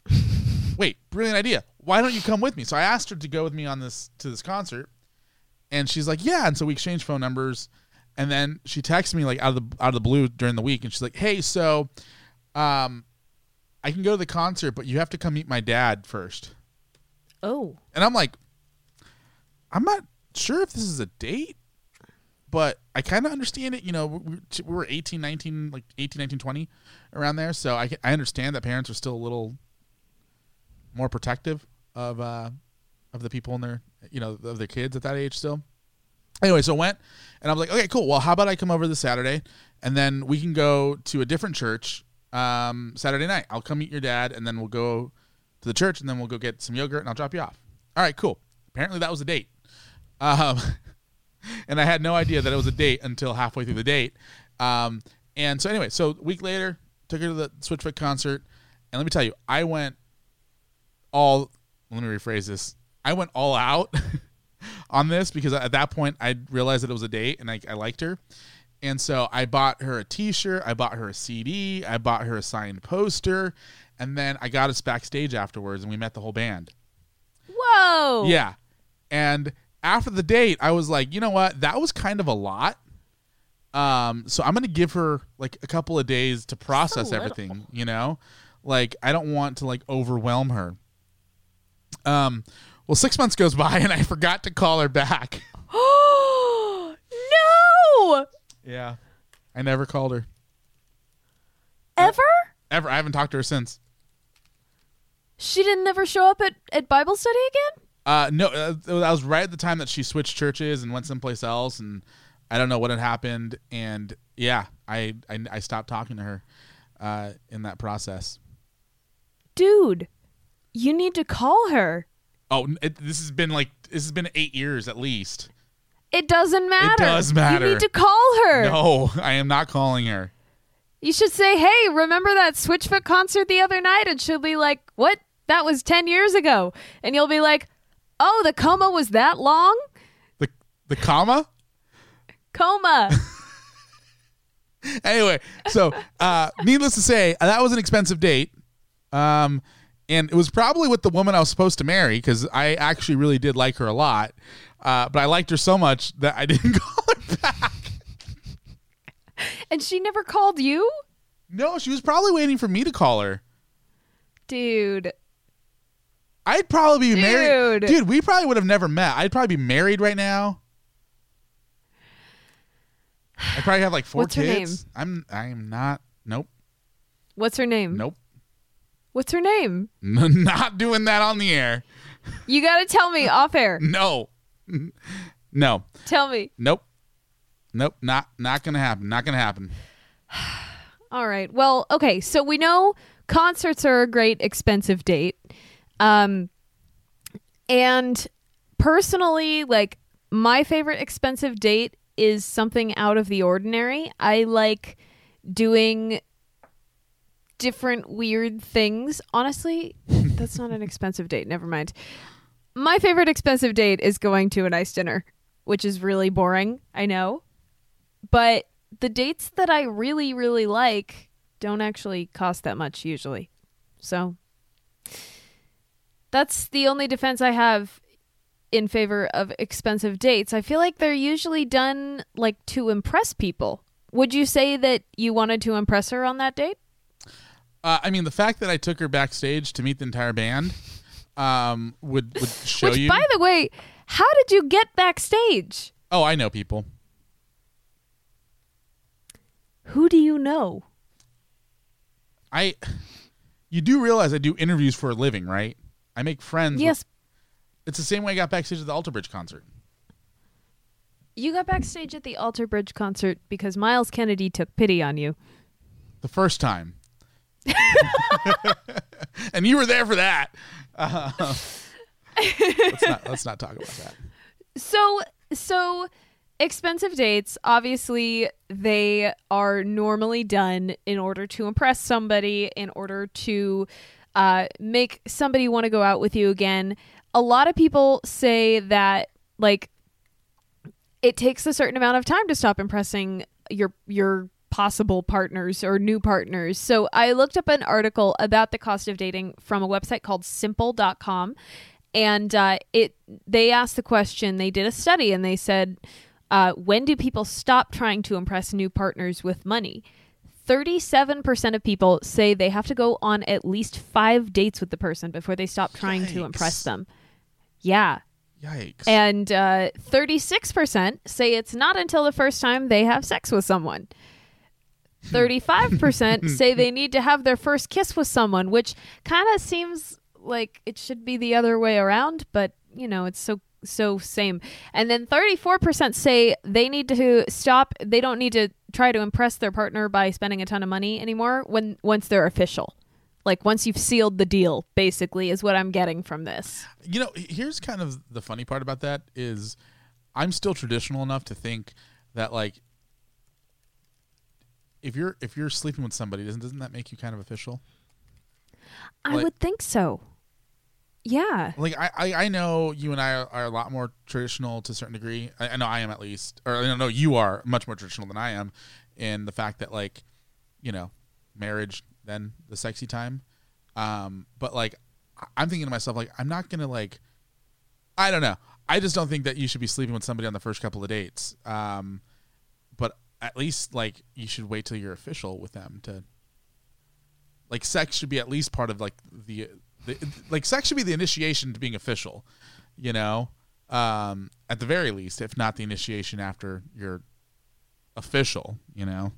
Speaker 3: "Wait, brilliant idea! Why don't you come with me?" So I asked her to go with me on this to this concert, and she's like, "Yeah." And so we exchanged phone numbers, and then she texted me like out of the out of the blue during the week, and she's like, "Hey, so, um, I can go to the concert, but you have to come meet my dad first.
Speaker 4: Oh.
Speaker 3: And I'm like, I'm not sure if this is a date, but I kind of understand it. You know, we, we were 18, 19, like 18, 19, 20 around there. So I, I understand that parents are still a little more protective of, uh, of the people in their, you know, of their kids at that age still. Anyway, so I went and I was like, okay, cool. Well, how about I come over this Saturday and then we can go to a different church um, Saturday night. I'll come meet your dad and then we'll go to the church and then we'll go get some yogurt and I'll drop you off. All right, cool. Apparently that was a date. Um, and I had no idea that it was a date until halfway through the date. Um, and so anyway, so week later, took her to the Switchfoot concert, and let me tell you, I went all. Let me rephrase this. I went all out on this because at that point I realized that it was a date and I, I liked her, and so I bought her a T-shirt, I bought her a CD, I bought her a signed poster, and then I got us backstage afterwards, and we met the whole band.
Speaker 4: Whoa.
Speaker 3: Yeah. And after the date, I was like, you know what? That was kind of a lot. Um, so I'm gonna give her like a couple of days to process everything, you know? Like I don't want to like overwhelm her. Um well six months goes by and I forgot to call her back.
Speaker 4: Oh no.
Speaker 3: Yeah. I never called her.
Speaker 4: Ever?
Speaker 3: Ever. I haven't talked to her since.
Speaker 4: She didn't ever show up at, at Bible study again?
Speaker 3: Uh, no, uh, that was right at the time that she switched churches and went someplace else, and I don't know what had happened. And yeah, I I, I stopped talking to her uh, in that process.
Speaker 4: Dude, you need to call her.
Speaker 3: Oh, it, this has been like this has been eight years at least.
Speaker 4: It doesn't matter.
Speaker 3: It does matter.
Speaker 4: You need to call her.
Speaker 3: No, I am not calling her.
Speaker 4: You should say, "Hey, remember that Switchfoot concert the other night?" And she'll be like, "What? That was 10 years ago." And you'll be like, "Oh, the coma was that long?"
Speaker 3: The the comma.
Speaker 4: Coma.
Speaker 3: Anyway, so uh, needless to say, that was an expensive date. Um, and it was probably with the woman I was supposed to marry because I actually really did like her a lot. Uh, but I liked her so much that I didn't call her back.
Speaker 4: and she never called you?
Speaker 3: No, she was probably waiting for me to call her.
Speaker 4: Dude.
Speaker 3: I'd probably be married.
Speaker 4: Dude.
Speaker 3: Dude, we probably would have never met. I'd probably be married right now. I probably have like four
Speaker 4: What's her
Speaker 3: kids. I'm I'm not. Nope.
Speaker 4: What's her name?
Speaker 3: Nope.
Speaker 4: What's her name?
Speaker 3: not doing that on the air.
Speaker 4: You got to tell me off air.
Speaker 3: No. No.
Speaker 4: Tell me.
Speaker 3: Nope. Nope. Not not gonna happen. Not gonna happen.
Speaker 4: All right. Well, okay. So we know concerts are a great expensive date. Um and personally like my favorite expensive date is something out of the ordinary. I like doing different weird things. Honestly, that's not an expensive date. Never mind. My favorite expensive date is going to a nice dinner, which is really boring. I know. But the dates that I really, really like don't actually cost that much usually. So that's the only defense I have in favor of expensive dates. I feel like they're usually done like to impress people. Would you say that you wanted to impress her on that date?
Speaker 3: Uh, I mean, the fact that I took her backstage to meet the entire band um, would would show
Speaker 4: Which,
Speaker 3: you.
Speaker 4: by the way, how did you get backstage?
Speaker 3: oh, I know people.
Speaker 4: Who do you know?
Speaker 3: I. You do realize I do interviews for a living, right? I make friends. with-
Speaker 4: Yes,
Speaker 3: it's the same way I got backstage at the Alter Bridge concert.
Speaker 4: you got backstage at the Alter Bridge concert because Myles Kennedy took pity on you.
Speaker 3: The first time. and you were there for that. Uh, let's not let's not talk about that.
Speaker 4: So, so expensive dates, obviously, they are normally done in order to impress somebody, in order to uh, make somebody want to go out with you again. A lot of people say that, like, it takes a certain amount of time to stop impressing your your possible partners or new partners. So I looked up an article about the cost of dating from a website called simple.com and uh, it they asked the question they did a study and they said uh, when do people stop trying to impress new partners with money 37% of people say they have to go on at least five dates with the person before they stop trying to impress them yeah
Speaker 3: Yikes.
Speaker 4: and uh, 36% say it's not until the first time they have sex with someone. 35% say they need to have their first kiss with someone, which kind of seems like it should be the other way around, but you know, it's so so same. And then 34% say they need to stop, they don't need to try to impress their partner by spending a ton of money anymore when once they're official. Like once you've sealed the deal, basically is what I'm getting from this.
Speaker 3: You know, here's kind of the funny part about that is I'm still traditional enough to think that like if you're if you're sleeping with somebody, doesn't doesn't that make you kind of official?
Speaker 4: I
Speaker 3: Like-
Speaker 4: would think so. Yeah.
Speaker 3: Like I, I, I know you and I are, are a lot more traditional to a certain degree. I, I know I am at least, or I know you are much more traditional than I am, in the fact that like, you know, marriage then the sexy time. Um, but like, I'm thinking to myself like, I'm not gonna like, I don't know. I just don't think that you should be sleeping with somebody on the first couple of dates. Um, at least like you should wait till you're official with them to. Like sex should be at least part of like the the, like sex should be the initiation to being official, you know, um, at the very least, if not the initiation after you're official, you know.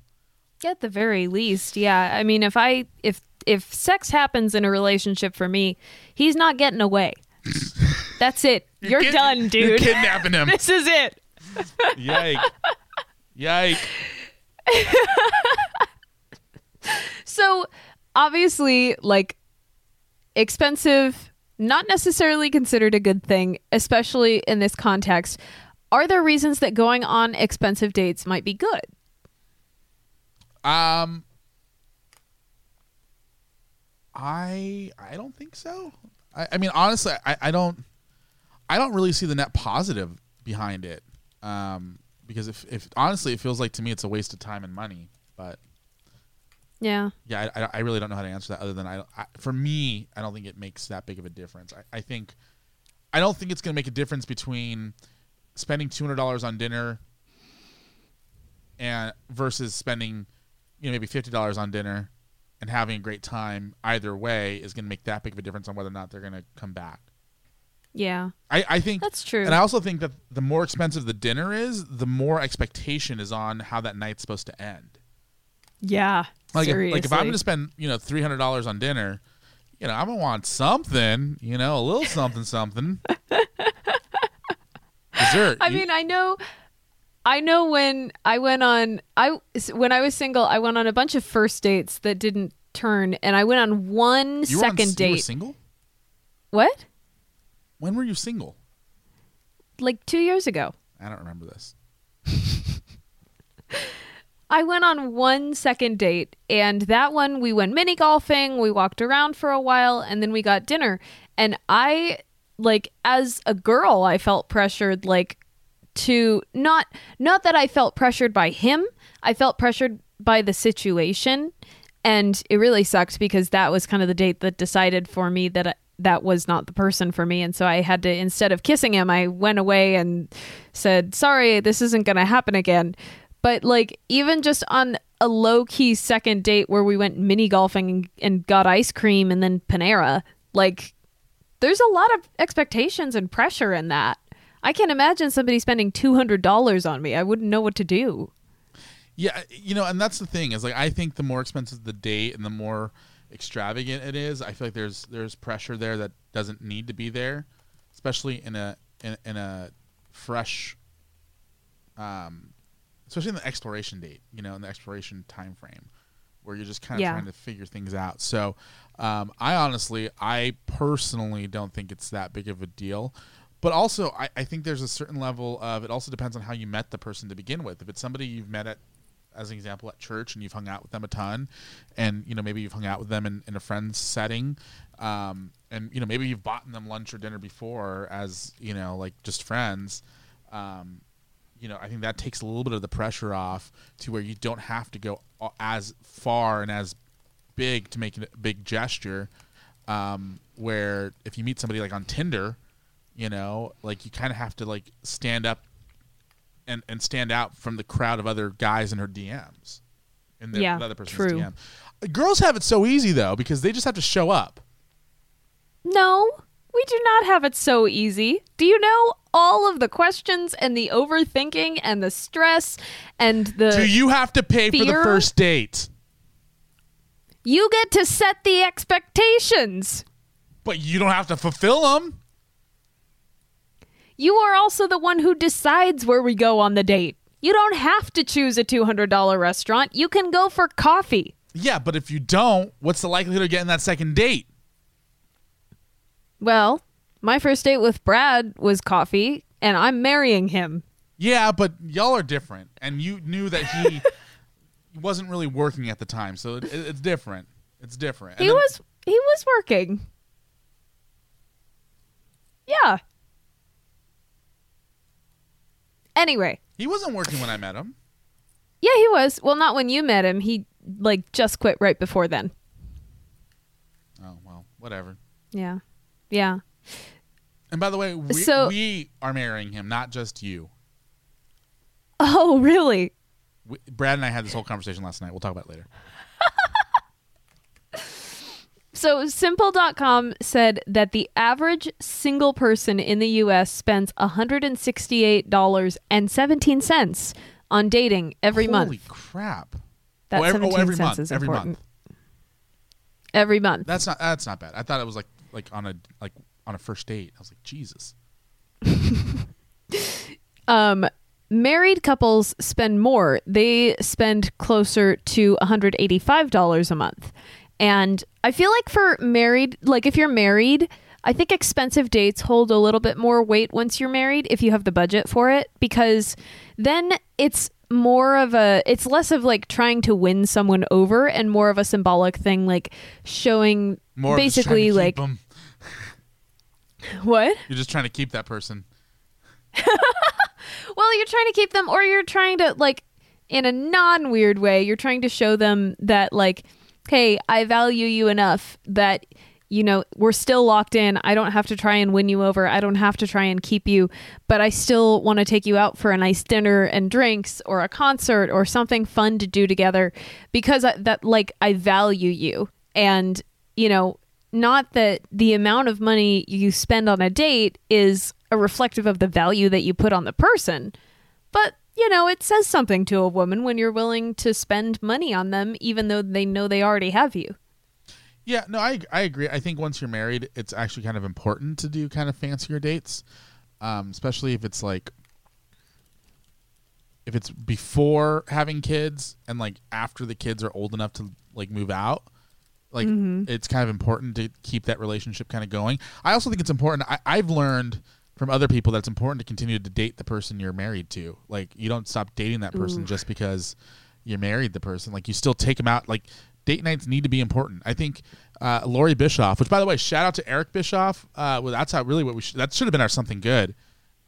Speaker 4: At the very least, yeah. I mean, if I if if sex happens in a relationship for me, he's not getting away. That's it. You're,
Speaker 3: kid-
Speaker 4: done,
Speaker 3: You're
Speaker 4: dude.
Speaker 3: kidnapping him.
Speaker 4: this is it.
Speaker 3: Yike. Yike.
Speaker 4: So, obviously, like expensive, not necessarily considered a good thing, especially in this context. Are there reasons that going on expensive dates might be good?
Speaker 3: Um, I I don't think so. I, I mean, honestly, I, I don't I don't really see the net positive behind it. Um, because if, if honestly, it feels like to me it's a waste of time and money. But
Speaker 4: Yeah.
Speaker 3: yeah, I, I- really don't know how to answer that other than I, I for me, I don't think it makes that big of a difference. I, I think I don't think it's going to make a difference between spending two hundred dollars on dinner and versus spending you know maybe fifty dollars on dinner and having a great time. Either way is going to make that big of a difference on whether or not they're going to come back.
Speaker 4: Yeah.
Speaker 3: I, I think
Speaker 4: That's true.
Speaker 3: and I also think that the more expensive the dinner is, the more expectation is on how that night's supposed to end.
Speaker 4: Yeah.
Speaker 3: Like if, like if I'm going to spend you know three hundred dollars on dinner, you know I'm gonna want something, you know, a little something, something. Dessert.
Speaker 4: I
Speaker 3: You-
Speaker 4: mean, I know I know when I went on I when I was single, I went on a bunch of first dates that didn't turn and I went on one
Speaker 3: you on-
Speaker 4: second
Speaker 3: you were
Speaker 4: date.
Speaker 3: single?
Speaker 4: what?
Speaker 3: When were you single?
Speaker 4: Like 2 years ago.
Speaker 3: I don't remember this.
Speaker 4: I went on one second date, and that one we went mini golfing. We walked around for a while, and then we got dinner. And I, like, as a girl, I felt pressured, like, to not not that I felt pressured by him. I felt pressured by the situation, and it really sucked because that was kind of the date that decided for me that. That was not the person for me and so i had to instead of kissing him i went away and said sorry this isn't going to happen again but like even just on a low key second date where we went mini golfing and got ice cream and then Panera. Like, there's a lot of expectations and pressure in that. I can't imagine somebody spending $200 on me. I wouldn't know what to do.
Speaker 3: Yeah, you know, and that's the thing is like I think the more expensive the date and the more extravagant it is, I feel like there's there's pressure there that doesn't need to be there, especially in a in, in a fresh, um, especially in the exploration date, you know, in the exploration time frame, where you're just kind of
Speaker 4: Yeah.
Speaker 3: trying to figure things out. So, um, I honestly, I personally don't think it's that big of a deal. But also, I, I think there's a certain level of it. Also depends on how you met the person to begin with. If it's somebody you've met at as an example at church and you've hung out with them a ton and you know maybe you've hung out with them in, in a friend's setting um, and you know maybe you've bought them lunch or dinner before as you know like just friends um, you know i think that takes a little bit of the pressure off to where you don't have to go as far and as big to make a big gesture um, where if you meet somebody like on tinder you know like you kind of have to like stand up and and stand out from the crowd of other guys in her DMs. In the,
Speaker 4: Yeah,
Speaker 3: the other person's
Speaker 4: true.
Speaker 3: DM. Girls have it so easy though because they just have to show up.
Speaker 4: No, we do not have it so easy. Do you know all of the questions and the overthinking and the stress and the.
Speaker 3: Do you have to pay for the first date?
Speaker 4: You get to set the expectations.
Speaker 3: But you don't have to fulfill them.
Speaker 4: You are also the one who decides where we go on the date. You don't have to choose a $200 restaurant. You can go for coffee.
Speaker 3: Yeah, but if you don't, what's the likelihood of getting that second date?
Speaker 4: Well, my first date with Brad was coffee, and I'm marrying him.
Speaker 3: Yeah, but y'all are different, and you knew that he wasn't really working at the time, so it, it- it's different. It's different.
Speaker 4: He
Speaker 3: then-
Speaker 4: was he was working. Yeah. Anyway,
Speaker 3: He wasn't working when I met him.
Speaker 4: yeah, he was. Well, not when you met him. He like just quit right before then.
Speaker 3: Oh well, whatever.
Speaker 4: Yeah. Yeah.
Speaker 3: And by the way, we,
Speaker 4: So-
Speaker 3: we are marrying him, not just you.
Speaker 4: Oh, really?
Speaker 3: We, Brad and I had this whole conversation last night. We'll talk about it later.
Speaker 4: So simple.com said that the average single person in the US spends $168.17 on dating every
Speaker 3: Holy
Speaker 4: month.
Speaker 3: Holy crap!
Speaker 4: That
Speaker 3: oh, every,
Speaker 4: 17
Speaker 3: oh, every
Speaker 4: cents
Speaker 3: month.
Speaker 4: is
Speaker 3: Every
Speaker 4: important.
Speaker 3: month.
Speaker 4: Every month.
Speaker 3: That's not. That's not bad. I thought it was like like on a like on a first date. I was like, Jesus.
Speaker 4: Um, married couples spend more. They spend closer to $185 a month. And I feel like for married, like if you're married, I think expensive dates hold a little bit more weight once you're married if you have the budget for it because then it's more of a it's less of like trying to win someone over and more of a symbolic thing like showing
Speaker 3: More of just trying to
Speaker 4: basically like what
Speaker 3: You're just trying to keep that person.
Speaker 4: Well, you're trying to keep them, or you're trying to, like, in a non weird way, you're trying to show them that, like, hey, I value you enough that, you know, we're still locked in. I don't have to try and win you over. I don't have to try and keep you, but I still want to take you out for a nice dinner and drinks or a concert or something fun to do together because I, that, like, I value you. And, you know, not that the amount of money you spend on a date is a reflective of the value that you put on the person, but you know, it says something to a woman when you're willing to spend money on them, even though they know they already have you.
Speaker 3: Yeah, no, I I agree. I think once you're married, it's actually kind of important to do kind of fancier dates, um, especially if it's like if it's before having kids and like after the kids are old enough to like move out. Like it's kind of important to keep that relationship kind of going. I also think it's important. I, I've learned from other people that it's important to continue to date the person you're married to. Like you don't stop dating that person just because you're married the person. Like you still take them out. Like date nights need to be important. I think uh, Lori Bischoff, which by the way, shout out to Eric Bischoff. Uh, well, that's how really what we should. That should have been our something good.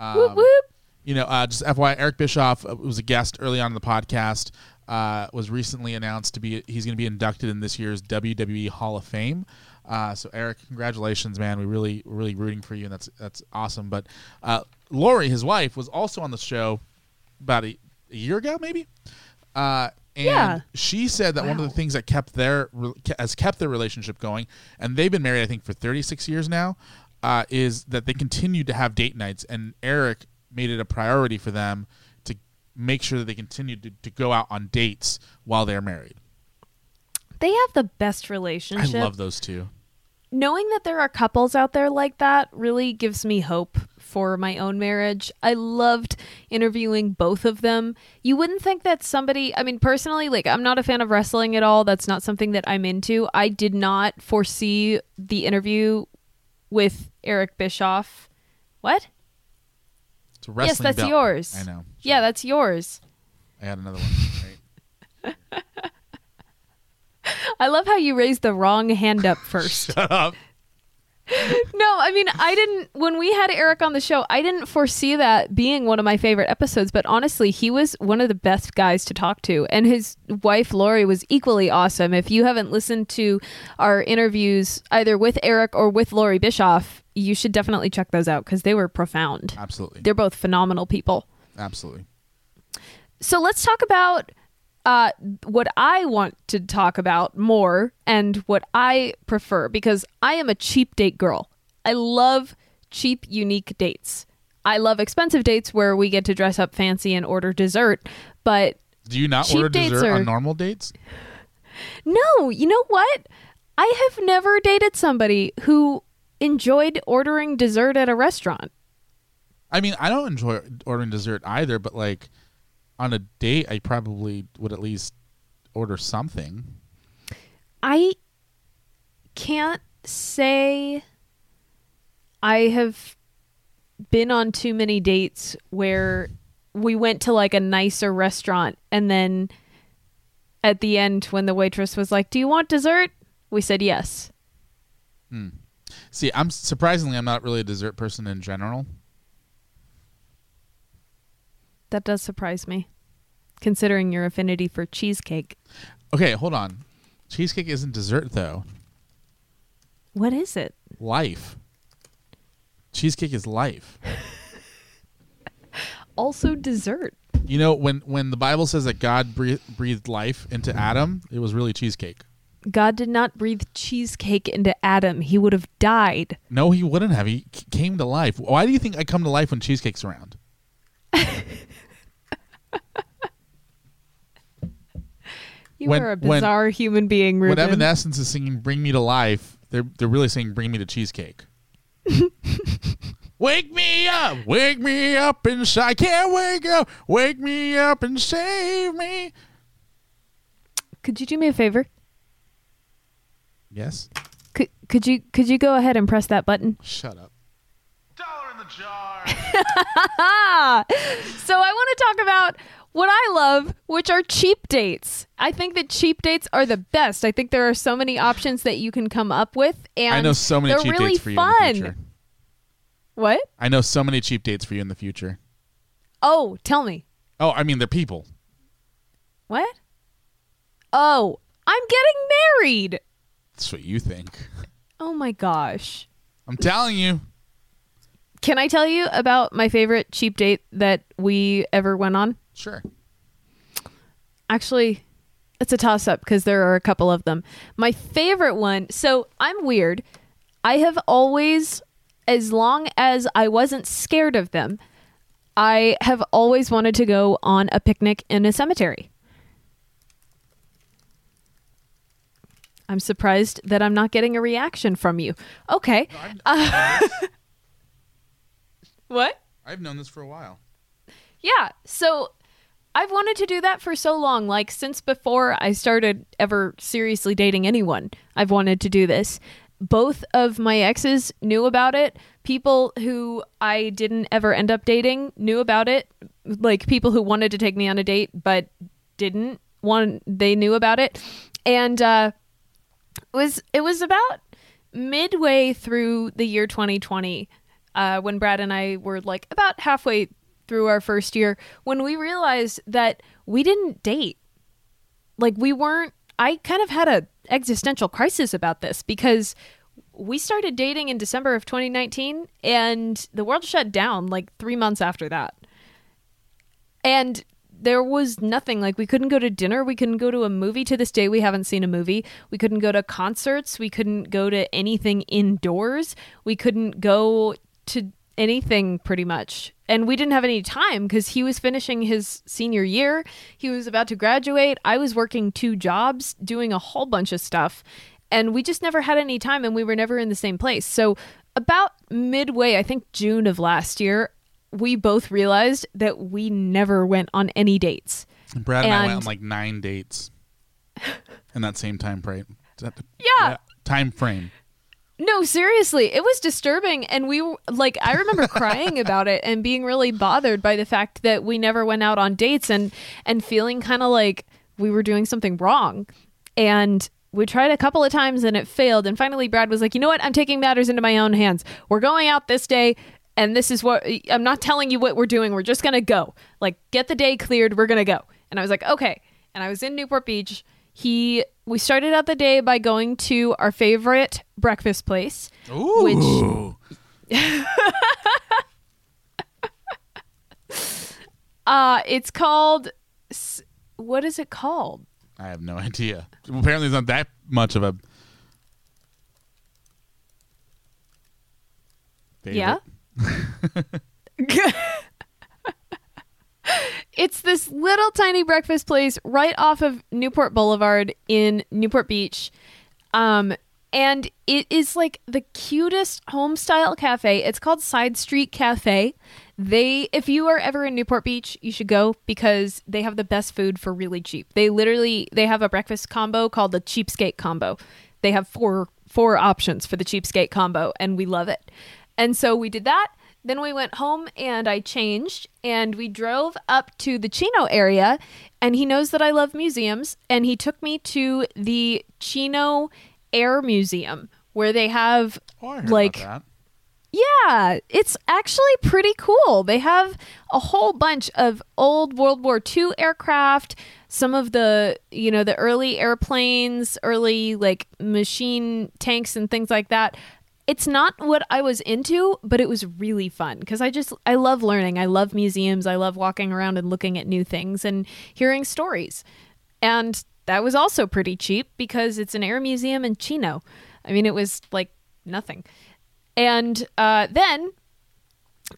Speaker 4: whoop whoop.
Speaker 3: You know, uh, just FYI, Eric Bischoff uh, was a guest early on in the podcast. Uh, was recently announced to be he's going to be inducted in this year's WWE Hall of Fame. Uh, so Eric, congratulations, man. We really we're really rooting for you, and that's that's awesome. But uh, Lori, his wife, was also on the show about a, a year ago, maybe. Uh, And
Speaker 4: Yeah.
Speaker 3: she said that one of the things that kept their has kept their relationship going, and they've been married I think for 36 years now, uh, is that they continued to have date nights, and Eric made it a priority for them to make sure that they continued to, to go out on dates while they're married.
Speaker 4: They have the best relationship.
Speaker 3: I love those two.
Speaker 4: Knowing that there are couples out there like that really gives me hope for my own marriage. I loved interviewing both of them. You wouldn't think that somebody, I mean, personally, like, I'm not a fan of wrestling at all. That's not something that I'm into. I did not foresee the interview with Eric Bischoff. What?
Speaker 3: It's a wrestling
Speaker 4: yes, that's
Speaker 3: belt.
Speaker 4: yours.
Speaker 3: I know.
Speaker 4: Yeah, that's yours.
Speaker 3: I had another one. Right.
Speaker 4: I love how you raised the wrong hand up first.
Speaker 3: Shut up.
Speaker 4: No, I mean, I didn't. When we had Eric on the show, I didn't foresee that being one of my favorite episodes. But honestly, he was one of the best guys to talk to, and his wife Lori was equally awesome. If you haven't listened to our interviews either with Eric or with Lori Bischoff, you should definitely check those out because they were profound.
Speaker 3: Absolutely.
Speaker 4: They're both phenomenal people.
Speaker 3: Absolutely.
Speaker 4: So let's talk about uh, what I want to talk about more and what I prefer because I am a cheap date girl. I love cheap, unique dates. I love expensive dates where we get to dress up fancy and order dessert, but
Speaker 3: Do you not order dessert
Speaker 4: are-
Speaker 3: on normal dates?
Speaker 4: no, you know what? I have never dated somebody who enjoyed ordering dessert at a restaurant.
Speaker 3: I mean, I don't enjoy ordering dessert either, but like on a date, I probably would at least order something.
Speaker 4: I can't say I have been on too many dates where we went to like a nicer restaurant and then at the end when the waitress was like, "Do you want dessert?" we said yes. Hmm.
Speaker 3: See, I'm surprisingly, I'm not really a dessert person in general.
Speaker 4: That does surprise me considering your affinity for cheesecake.
Speaker 3: Okay, hold on. Cheesecake isn't dessert though.
Speaker 4: What is it?
Speaker 3: Life. Cheesecake is life.
Speaker 4: Also dessert.
Speaker 3: You know, when when the Bible says that God breathed, breathed life into Adam, it was really cheesecake.
Speaker 4: God did not breathe cheesecake into Adam. He would have died.
Speaker 3: No, he wouldn't have. He came to life. Why do you think I come to life when cheesecake's around?
Speaker 4: You
Speaker 3: When-
Speaker 4: are a
Speaker 3: when-
Speaker 4: bizarre human being, Ruben.
Speaker 3: When Evanescence is singing "Bring Me to Life," they're they're really saying "Bring me to cheesecake." wake me up, wake me up inside. I can't wake up. Wake me up and save me.
Speaker 4: Could you do me a favor?
Speaker 3: Yes.
Speaker 4: Could could you could you go ahead and press that button?
Speaker 3: Shut up.
Speaker 6: Dollar in the jar.
Speaker 4: So I want to talk about what I love, which are cheap dates. I think that cheap dates are the best. I think there are so many options that you can come up with, and
Speaker 3: I know so many cheap
Speaker 4: really
Speaker 3: dates for you
Speaker 4: fun.
Speaker 3: in the future.
Speaker 4: What?
Speaker 3: I know so many cheap dates for you in the future.
Speaker 4: Oh, tell me
Speaker 3: Oh, I mean they're people.
Speaker 4: what? Oh, I'm getting married.
Speaker 3: That's what you think.
Speaker 4: Oh my gosh.
Speaker 3: I'm telling you.
Speaker 4: Can I tell you about my favorite cheap date that we ever went on?
Speaker 3: Sure.
Speaker 4: Actually, it's a toss up because there are a couple of them. My favorite one, so I'm weird. I have always, as long as I wasn't scared of them, I have always wanted to go on a picnic in a cemetery. I'm surprised that I'm not getting a reaction from you. Okay. Uh, what?
Speaker 3: I've known this for a while.
Speaker 4: Yeah. So I've wanted to do that for so long. Like since before I started ever seriously dating anyone, I've wanted to do this. Both of my exes knew about it. People who I didn't ever end up dating knew about it. Like people who wanted to take me on a date but didn't want they knew about it. And uh it was it was about midway through the year 2020 uh, when Brad and I were like about halfway through our first year when we realized that we didn't date. Like we weren't. I kind of had a existential crisis about this because we started dating in December of 2019 and the world shut down like three months after that. And there was nothing like we couldn't go to dinner we couldn't go to a movie to this day we haven't seen a movie we couldn't go to concerts we couldn't go to anything indoors we couldn't go to anything pretty much and we didn't have any time because he was finishing his senior year he was about to graduate i was working two jobs doing a whole bunch of stuff and we just never had any time and we were never in the same place so about midway i think june of last year we both realized that we never went on any dates
Speaker 3: Brad and, I went on like nine dates in that same time frame. That
Speaker 4: Yeah.
Speaker 3: Time frame.
Speaker 4: No, seriously, it was disturbing, and we like, I remember crying about it and being really bothered by the fact that we never went out on dates and and feeling kind of like we were doing something wrong, and we tried a couple of times and it failed, and finally Brad was like, you know what, I'm taking matters into my own hands. We're going out this day. And this is what I'm not telling you what we're doing. We're just gonna go. Like, get the day cleared. We're gonna go. And I was like, okay. And I was in Newport Beach. He we started out the day by going to our favorite breakfast place.
Speaker 3: Ooh.
Speaker 4: Uh it's called what is it called?
Speaker 3: I have no idea. Apparently, it's not that much of a. Favorite.
Speaker 4: Yeah. it's this little tiny breakfast place right off of Newport Boulevard in Newport Beach. Um and it is like the cutest home style cafe. It's called Side Street Cafe. They if you are ever in Newport Beach, you should go because they have the best food for really cheap. They literally they have a breakfast combo called the cheapskate combo. They have four four options for the cheapskate combo and we love it. And so we did that. Then we went home and I changed and we drove up to the Chino area and he knows that I love museums and he took me to the Chino Air Museum where they have
Speaker 3: Oh,
Speaker 4: like yeah, it's actually pretty cool. They have a whole bunch of old World War II aircraft, some of the, you know, the early airplanes, early like machine tanks and things like that. It's not what I was into, but it was really fun because I just I love learning. I love museums. I love walking around and looking at new things and hearing stories. And that was also pretty cheap because it's an air museum in Chino. I mean, it was like nothing. And uh, then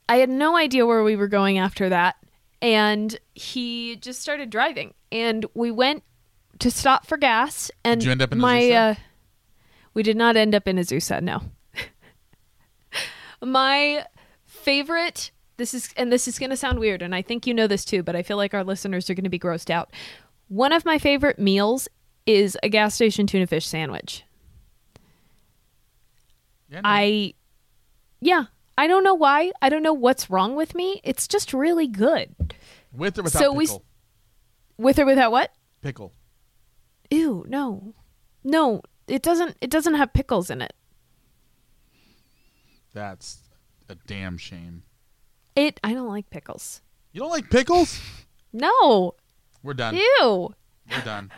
Speaker 4: I had no idea where we were going after that. And he just started driving. And we went to stop for gas. And
Speaker 3: Did you end up in
Speaker 4: my,
Speaker 3: Azusa?
Speaker 4: uh, we did not end up in Azusa, no. My favorite, this is, and this is going to sound weird, and I think you know this too, but I feel like our listeners are going to be grossed out. One of my favorite meals is a gas station tuna fish sandwich.
Speaker 3: Yeah, no.
Speaker 4: I, yeah, I don't know why. I don't know what's wrong with me. It's just really good.
Speaker 3: with or without
Speaker 4: so we-
Speaker 3: pickle.
Speaker 4: With or without what?
Speaker 3: pickle.
Speaker 4: Ew, no, no. It doesn't. It doesn't have pickles in it.
Speaker 3: That's a damn shame.
Speaker 4: It. I don't like pickles.
Speaker 3: You don't like pickles?
Speaker 4: No.
Speaker 3: We're done.
Speaker 4: Ew.
Speaker 3: We're done.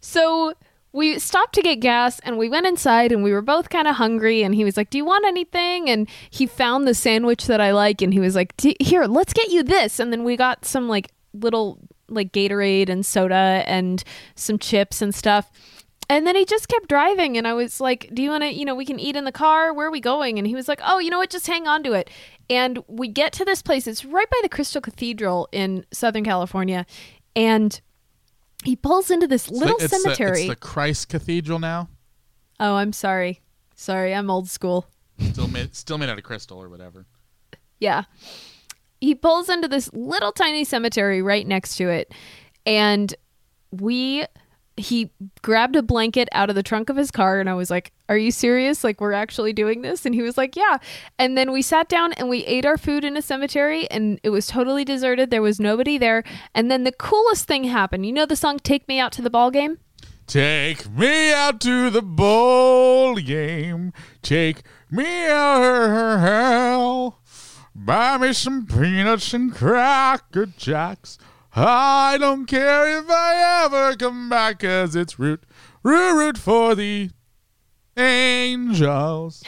Speaker 4: So we stopped to get gas and we went inside and we were both kind of hungry and he was like, "Do you want anything?" And he found the sandwich that I like and he was like, "D- "Here, let's get you this." And then we got some like little like Gatorade and soda and some chips and stuff. And then he just kept driving and I was like, "Do you want to, you know, we can eat in the car. Where are we going?" And he was like, "Oh, you know what? Just hang on to it." And we get to this place. It's right by the Crystal Cathedral in Southern California. And he pulls into this little
Speaker 3: the, it's the-
Speaker 4: cemetery.
Speaker 3: it's the Christ Cathedral now.
Speaker 4: Oh, I'm sorry. Sorry, I'm old school.
Speaker 3: Still made, still made out of crystal or whatever.
Speaker 4: Yeah. He pulls into this little tiny cemetery right next to it. And we he grabbed a blanket out of the trunk of his car and I was like, "Are you serious? Like we're actually doing this?" And he was like, "Yeah." And then we sat down and we ate our food in a cemetery and it was totally deserted. There was nobody there. And then the coolest thing happened. You know the song Take Me Out to the Ball Game?
Speaker 3: Take me out to the bowl game. Take me out. Buy me some peanuts and cracker jacks. I don't care if I ever come back, cause it's root, root, root for the angels.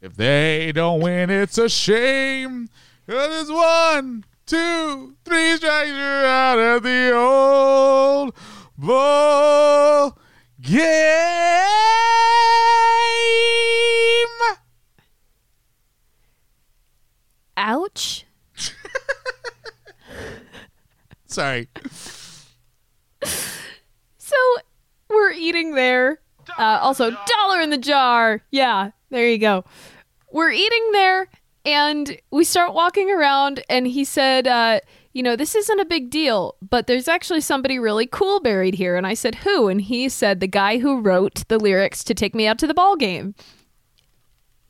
Speaker 3: If they don't win, it's a shame. Cause it's one two, three strikes you're out of the old ball game.
Speaker 4: Ouch.
Speaker 3: Sorry.
Speaker 4: So we're eating there. Uh, also, dollar in the jar. Yeah, there you go. We're eating there, and we start walking around, and he said, uh, You know, this isn't a big deal, but there's actually somebody really cool buried here. And I said, Who? And he said, The guy who wrote the lyrics to Take Me Out to the Ball game.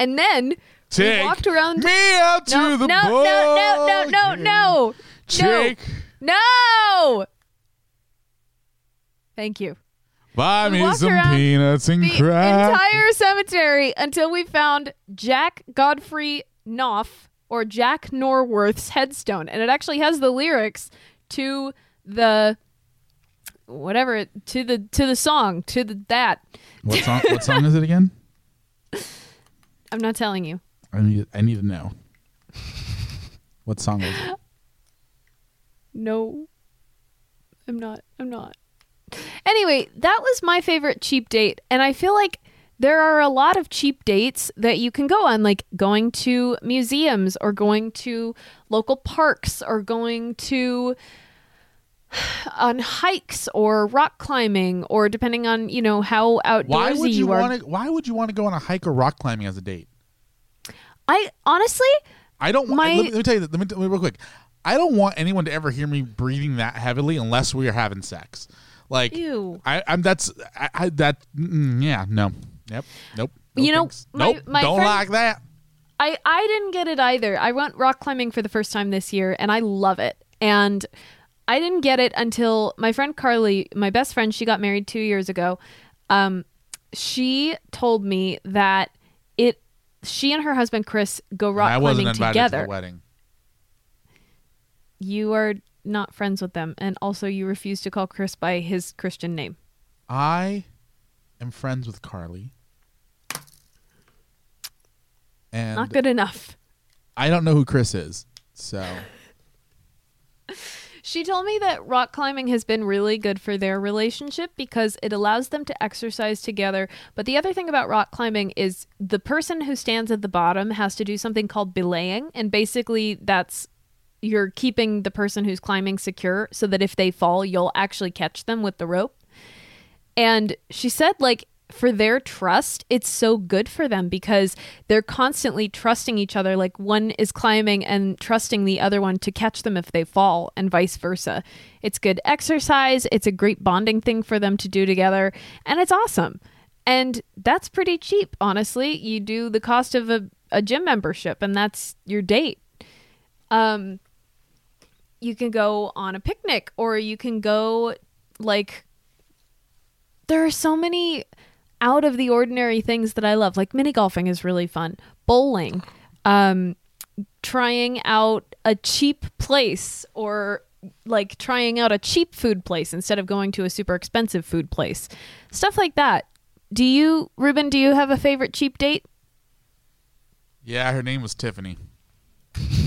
Speaker 4: And then
Speaker 3: Take
Speaker 4: we walked around.
Speaker 3: me out to
Speaker 4: no,
Speaker 3: the
Speaker 4: no,
Speaker 3: ball
Speaker 4: no, no, no, no,
Speaker 3: game.
Speaker 4: no,
Speaker 3: Take,
Speaker 4: no, no. Thank you.
Speaker 3: buy
Speaker 4: We
Speaker 3: me some peanuts and
Speaker 4: the
Speaker 3: crack.
Speaker 4: entire cemetery until we found Jack Godfrey Knauff or Jack Norworth's headstone, and it actually has the lyrics to the whatever to the to the song to the that.
Speaker 3: what song? What song is it again?
Speaker 4: I'm not telling you.
Speaker 3: I need. I need to know. What song was it?
Speaker 4: No, I'm not. I'm not. Anyway, that was my favorite cheap date, and I feel like there are a lot of cheap dates that you can go on, like going to museums or going to local parks or going to on hikes or rock climbing or depending on you know how outdoorsy
Speaker 3: Why would you
Speaker 4: are.
Speaker 3: want to? Why would you want to go on a hike or rock climbing as a date?
Speaker 4: I honestly,
Speaker 3: I don't. want
Speaker 4: My-
Speaker 3: let, me, let me tell you. Let me, let me real quick. I don't want anyone to ever hear me breathing that heavily unless we are having sex. Like,
Speaker 4: Ew.
Speaker 3: I, I'm. That's. I, I that. Mm, yeah. No. Yep. Nope. No
Speaker 4: You know,
Speaker 3: thanks.
Speaker 4: my-
Speaker 3: nope.
Speaker 4: my
Speaker 3: don't
Speaker 4: friend-
Speaker 3: like that.
Speaker 4: I I didn't get it either. I went rock climbing for the first time this year and I love it. And I didn't get it until my friend Carly, my best friend, she got married 2 years ago. Um she told me that it she and her husband Chris go rock climbing.
Speaker 3: I wasn't
Speaker 4: climbing
Speaker 3: invited
Speaker 4: together.
Speaker 3: to the wedding.
Speaker 4: You are not friends with them and also you refuse to call Chris by his Christian name.
Speaker 3: I am friends with Carly, and
Speaker 4: Not good enough.
Speaker 3: I don't know who Chris is. So
Speaker 4: She told me that rock climbing has been really good for their relationship because it allows them to exercise together. But the other thing about rock climbing is the person who stands at the bottom has to do something called belaying. And basically, that's you're keeping the person who's climbing secure so that if they fall, you'll actually catch them with the rope. And she said, like, for their trust, it's so good for them because they're constantly trusting each other. Like, one is climbing and trusting the other one to catch them if they fall, and vice versa. It's good exercise. It's a great bonding thing for them to do together. And it's awesome. And that's pretty cheap, honestly. You do the cost of a, a gym membership, and that's your date. Um, you can go on a picnic, or you can go like there are so many out of the ordinary things that I love. Like mini golfing is really fun. Bowling, um, trying out a cheap place or like trying out a cheap food place instead of going to a super expensive food place. Stuff like that. Do you, Ruben, do you have a favorite cheap date?
Speaker 3: yeah, her name was Tiffany.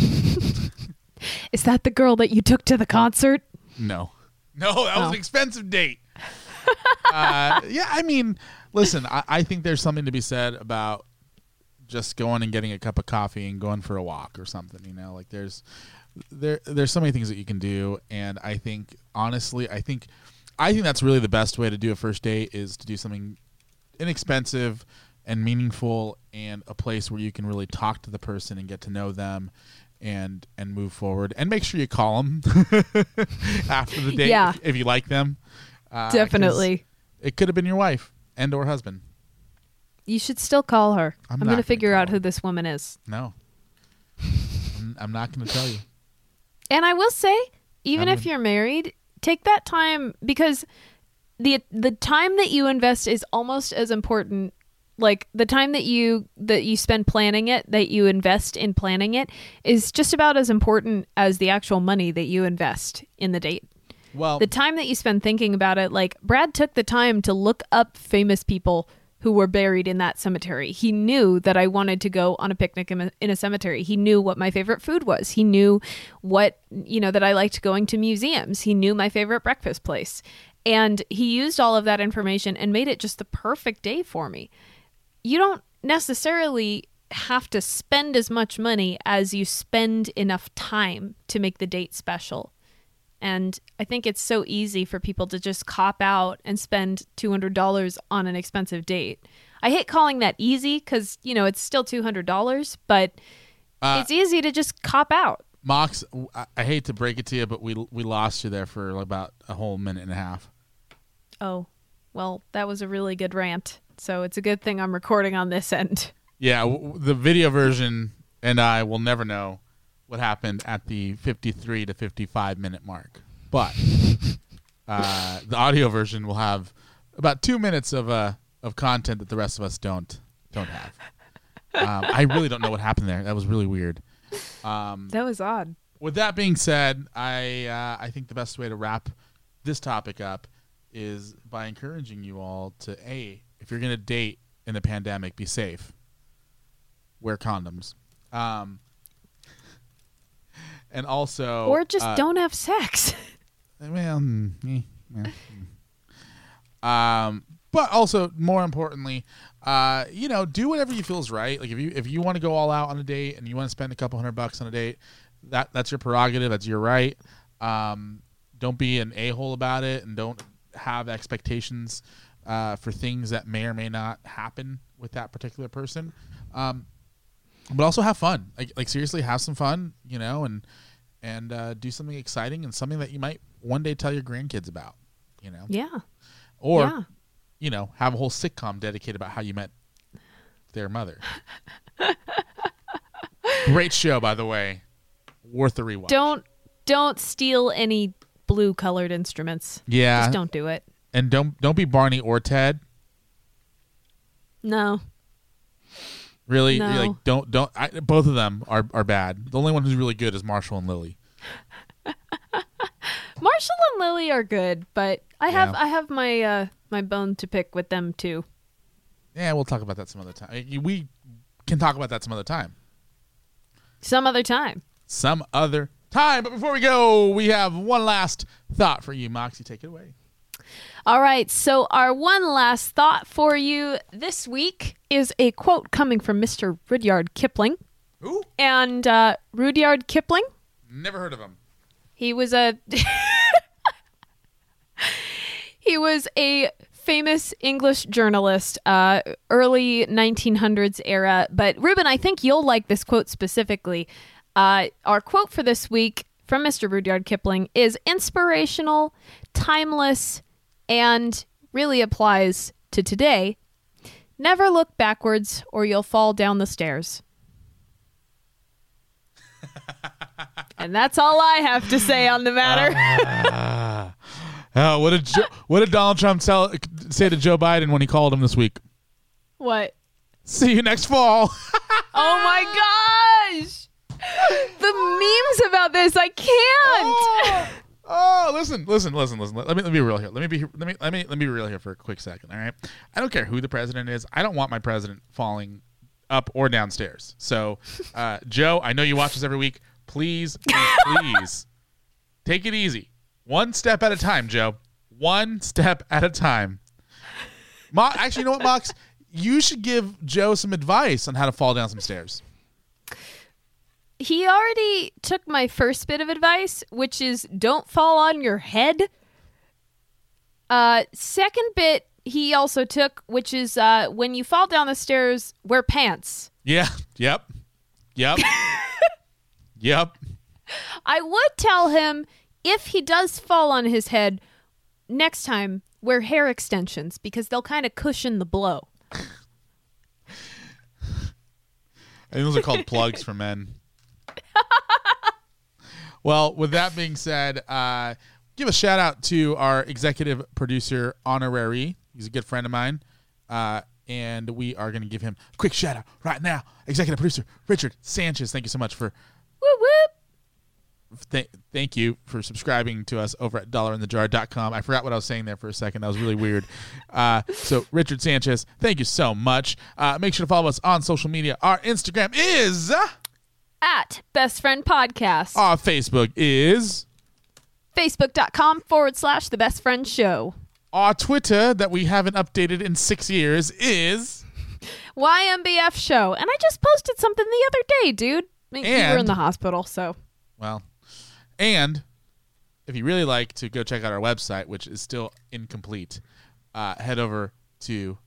Speaker 4: Is that the girl that you took to the concert?
Speaker 3: No, no, that was
Speaker 4: Oh.
Speaker 3: an expensive date. uh, yeah, I mean, listen, I, I think there's something to be said about just going and getting a cup of coffee and going for a walk or something. You know, like there's there there's so many things that you can do, and I think honestly, I think I think that's really the best way to do a first date is to do something inexpensive and meaningful and a place where you can really talk to the person and get to know them and and move forward and make sure you call them after the date
Speaker 4: Yeah.
Speaker 3: if, if you like them Uh,
Speaker 4: Definitely.
Speaker 3: it could have been your wife and or husband
Speaker 4: You should still call her.
Speaker 3: I'm
Speaker 4: I'm, going
Speaker 3: gonna
Speaker 4: to figure out
Speaker 3: her.
Speaker 4: who this woman is.
Speaker 3: no I'm, I'm not going to tell you
Speaker 4: And I will say, even
Speaker 3: I'm
Speaker 4: if
Speaker 3: gonna-
Speaker 4: you're married, take that time because the the time that you invest is almost as important like the time that you that you spend planning it that you invest in planning it is just about as important as the actual money that you invest in the date
Speaker 3: well
Speaker 4: the time that you spend thinking about it like brad took the time to look up famous people who were buried in that cemetery. He knew that I wanted to go on a picnic in a, in a cemetery. He knew what my favorite food was. He knew what, you know, that I liked going to museums. He knew my favorite breakfast place. And he used all of that information and made it just the perfect day for me. You don't necessarily have to spend as much money as you spend enough time to make the date special. And I think it's so easy for people to just cop out and spend $200 on an expensive date. I hate calling that easy because, you know, it's still $200, but
Speaker 3: Uh,
Speaker 4: it's easy to just cop out.
Speaker 3: Mox, I, I hate to break it to you, but we we lost you there for about a whole minute and a half.
Speaker 4: Oh, well, that was a really good rant. So it's a good thing I'm recording on this end.
Speaker 3: Yeah, w- the video version and I will never know what happened at the 53 to 55 minute mark, but uh, the audio version will have about two minutes of uh, of content that the rest of us don't don't have. Um, I really don't know what happened there. That was really weird. Um,
Speaker 4: That was odd.
Speaker 3: with that being said, I uh, I think the best way to wrap this topic up is by encouraging you all to a if you're gonna date in the pandemic, be safe. Wear condoms, um, and also
Speaker 4: or just
Speaker 3: uh,
Speaker 4: don't have sex.
Speaker 3: well, mm, eh, mm. um, but also more importantly, uh, you know, do whatever you feel is right. Like if you if you want to go all out on a date and you want to spend a couple hundred bucks on a date, that that's your prerogative. That's your right. Um, don't be an a hole about it, and don't have expectations uh, for things that may or may not happen with that particular person. Um, but also have fun. Like like seriously, have some fun. You know, and and uh, do something exciting and something that you might one day tell your grandkids about. You know,
Speaker 4: yeah.
Speaker 3: or
Speaker 4: yeah.
Speaker 3: you know, have a whole sitcom dedicated about how you met their mother. Great show, by the way. Worth the rewatch.
Speaker 4: Don't don't steal any blue colored instruments.
Speaker 3: yeah,
Speaker 4: Just don't do it.
Speaker 3: And don't don't be Barney or Ted.
Speaker 4: No.
Speaker 3: Really,
Speaker 4: No.
Speaker 3: Like don't don't. I, both of them are are bad. The only one who's really good is Marshall and Lily.
Speaker 4: Marshall and Lily are good, but I have
Speaker 3: Yeah.
Speaker 4: I have my uh my bone to pick with them too.
Speaker 3: Yeah, we'll talk about that some other time. We can talk about that some other time.
Speaker 4: Some other time.
Speaker 3: Some other time. But before we go, we have one last thought for you, Moxie. Take it away.
Speaker 4: All right, so our one last thought for you this week is a quote coming from Mr. Rudyard Kipling.
Speaker 3: Ooh,
Speaker 4: And uh, Rudyard Kipling,
Speaker 3: never heard of him.
Speaker 4: he was a he was a famous English journalist, uh, early 1900s era. But Ruben, I think you'll like this quote specifically. Uh, our quote for this week from Mr. Rudyard Kipling is inspirational, timeless, and really applies to today. Never look backwards, or you'll fall down the stairs. and that's all I have to say on the matter. Ah.
Speaker 3: Oh, what did jo- what did Donald Trump tell, say to Joe Biden when he called him this week?
Speaker 4: what?
Speaker 3: See you next fall.
Speaker 4: Oh my gosh! The memes about this, I can't.
Speaker 3: Oh, listen, listen, listen, listen. Let me let me be real here. Let me be let me let me let me be real here for a quick second. All right. I don't care who the president is. I don't want my president falling up or downstairs. So, uh, Joe, I know you watch this every week. Please, please, please take it easy. One step at a time, Joe. One step at a time. Mo- Actually, you know what, Mox? You should give Joe some advice on how to fall down some stairs.
Speaker 4: He already took my first bit of advice, which is don't fall on your head. Uh, second bit he also took, which is uh, when you fall down the stairs, wear pants.
Speaker 3: Yeah. Yep. Yep. yep.
Speaker 4: I would tell him if he does fall on his head, next time wear hair extensions because they'll kind of cushion the blow.
Speaker 3: I think those are called plugs for men. Well, with that being said, uh, give a shout out to our executive producer, Honorary. He's a good friend of mine. Uh, and we are going to give him a quick shout out right now. Executive producer, Richard Sanchez. Thank you so much for
Speaker 4: Whoop whoop.
Speaker 3: th- thank you for subscribing to us over at dollarinthejar.com. I forgot what I was saying there for a second. That was really weird. Uh, so, Richard Sanchez, thank you so much. Uh, make sure to follow us on social media. Our Instagram is,
Speaker 4: At Best Friend Podcast.
Speaker 3: our Facebook is,
Speaker 4: Facebook.com forward slash The Best Friend Show.
Speaker 3: our Twitter that we haven't updated in six years is,
Speaker 4: YMBF Show. And I just posted something the other day, dude. I mean, you were in the hospital, so.
Speaker 3: well, and if you really like to go check out our website, which is still incomplete, uh, head over to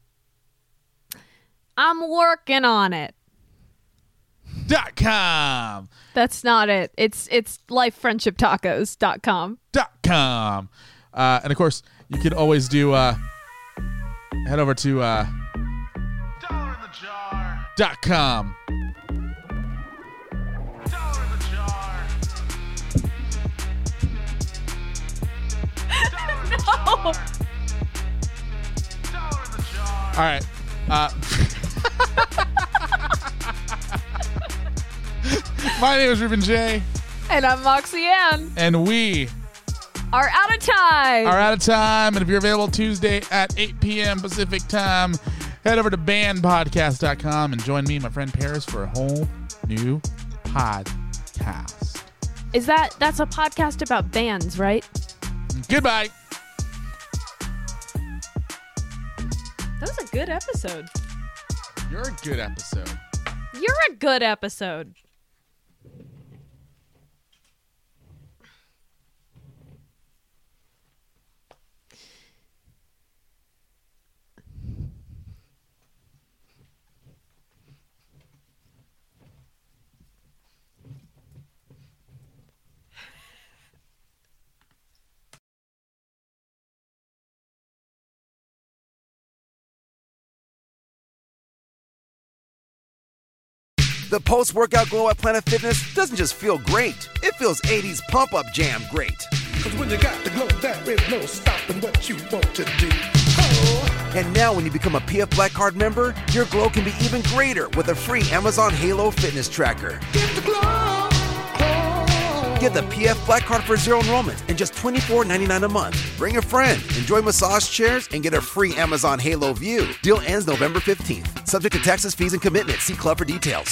Speaker 4: I'm working on it.
Speaker 3: Dot com.
Speaker 4: That's not it. It's it's lifefriendshiptacos.com. dot com.
Speaker 3: Dot com. Uh, and of course, you can always do uh, head over to uh,
Speaker 6: Dollar in the jar.
Speaker 3: dot com.
Speaker 6: Dollar in the jar.
Speaker 4: No.
Speaker 6: Dollar in the jar.
Speaker 3: All right. Uh, my name is Ruben J,
Speaker 4: And I'm Moxie Ann.
Speaker 3: and we
Speaker 4: Are out of time.
Speaker 3: are out of time. And if you're available Tuesday at 8 p.m. Pacific time, head over to bandpodcast.com and join me and my friend Paris for a whole new podcast.
Speaker 4: Is that that's a podcast about bands, right?
Speaker 3: Goodbye.
Speaker 4: That was a good episode.
Speaker 3: You're a good episode.
Speaker 4: You're a good episode.
Speaker 1: The post workout glow at Planet Fitness doesn't just feel great, it feels 80s pump up jam great.
Speaker 2: Cause when you got the glow, there is no stopping what you want to do. Oh,
Speaker 1: And now, when you become a PF Black Card member, your glow can be even greater with a free Amazon Halo fitness tracker.
Speaker 2: get the glow, glow.
Speaker 1: Get the PF Black Card for zero enrollment and just $24.99 a month. Bring a friend, enjoy massage chairs, and get a free Amazon Halo View. Deal ends November 15th. Subject to taxes, fees, and commitment. See Club for details.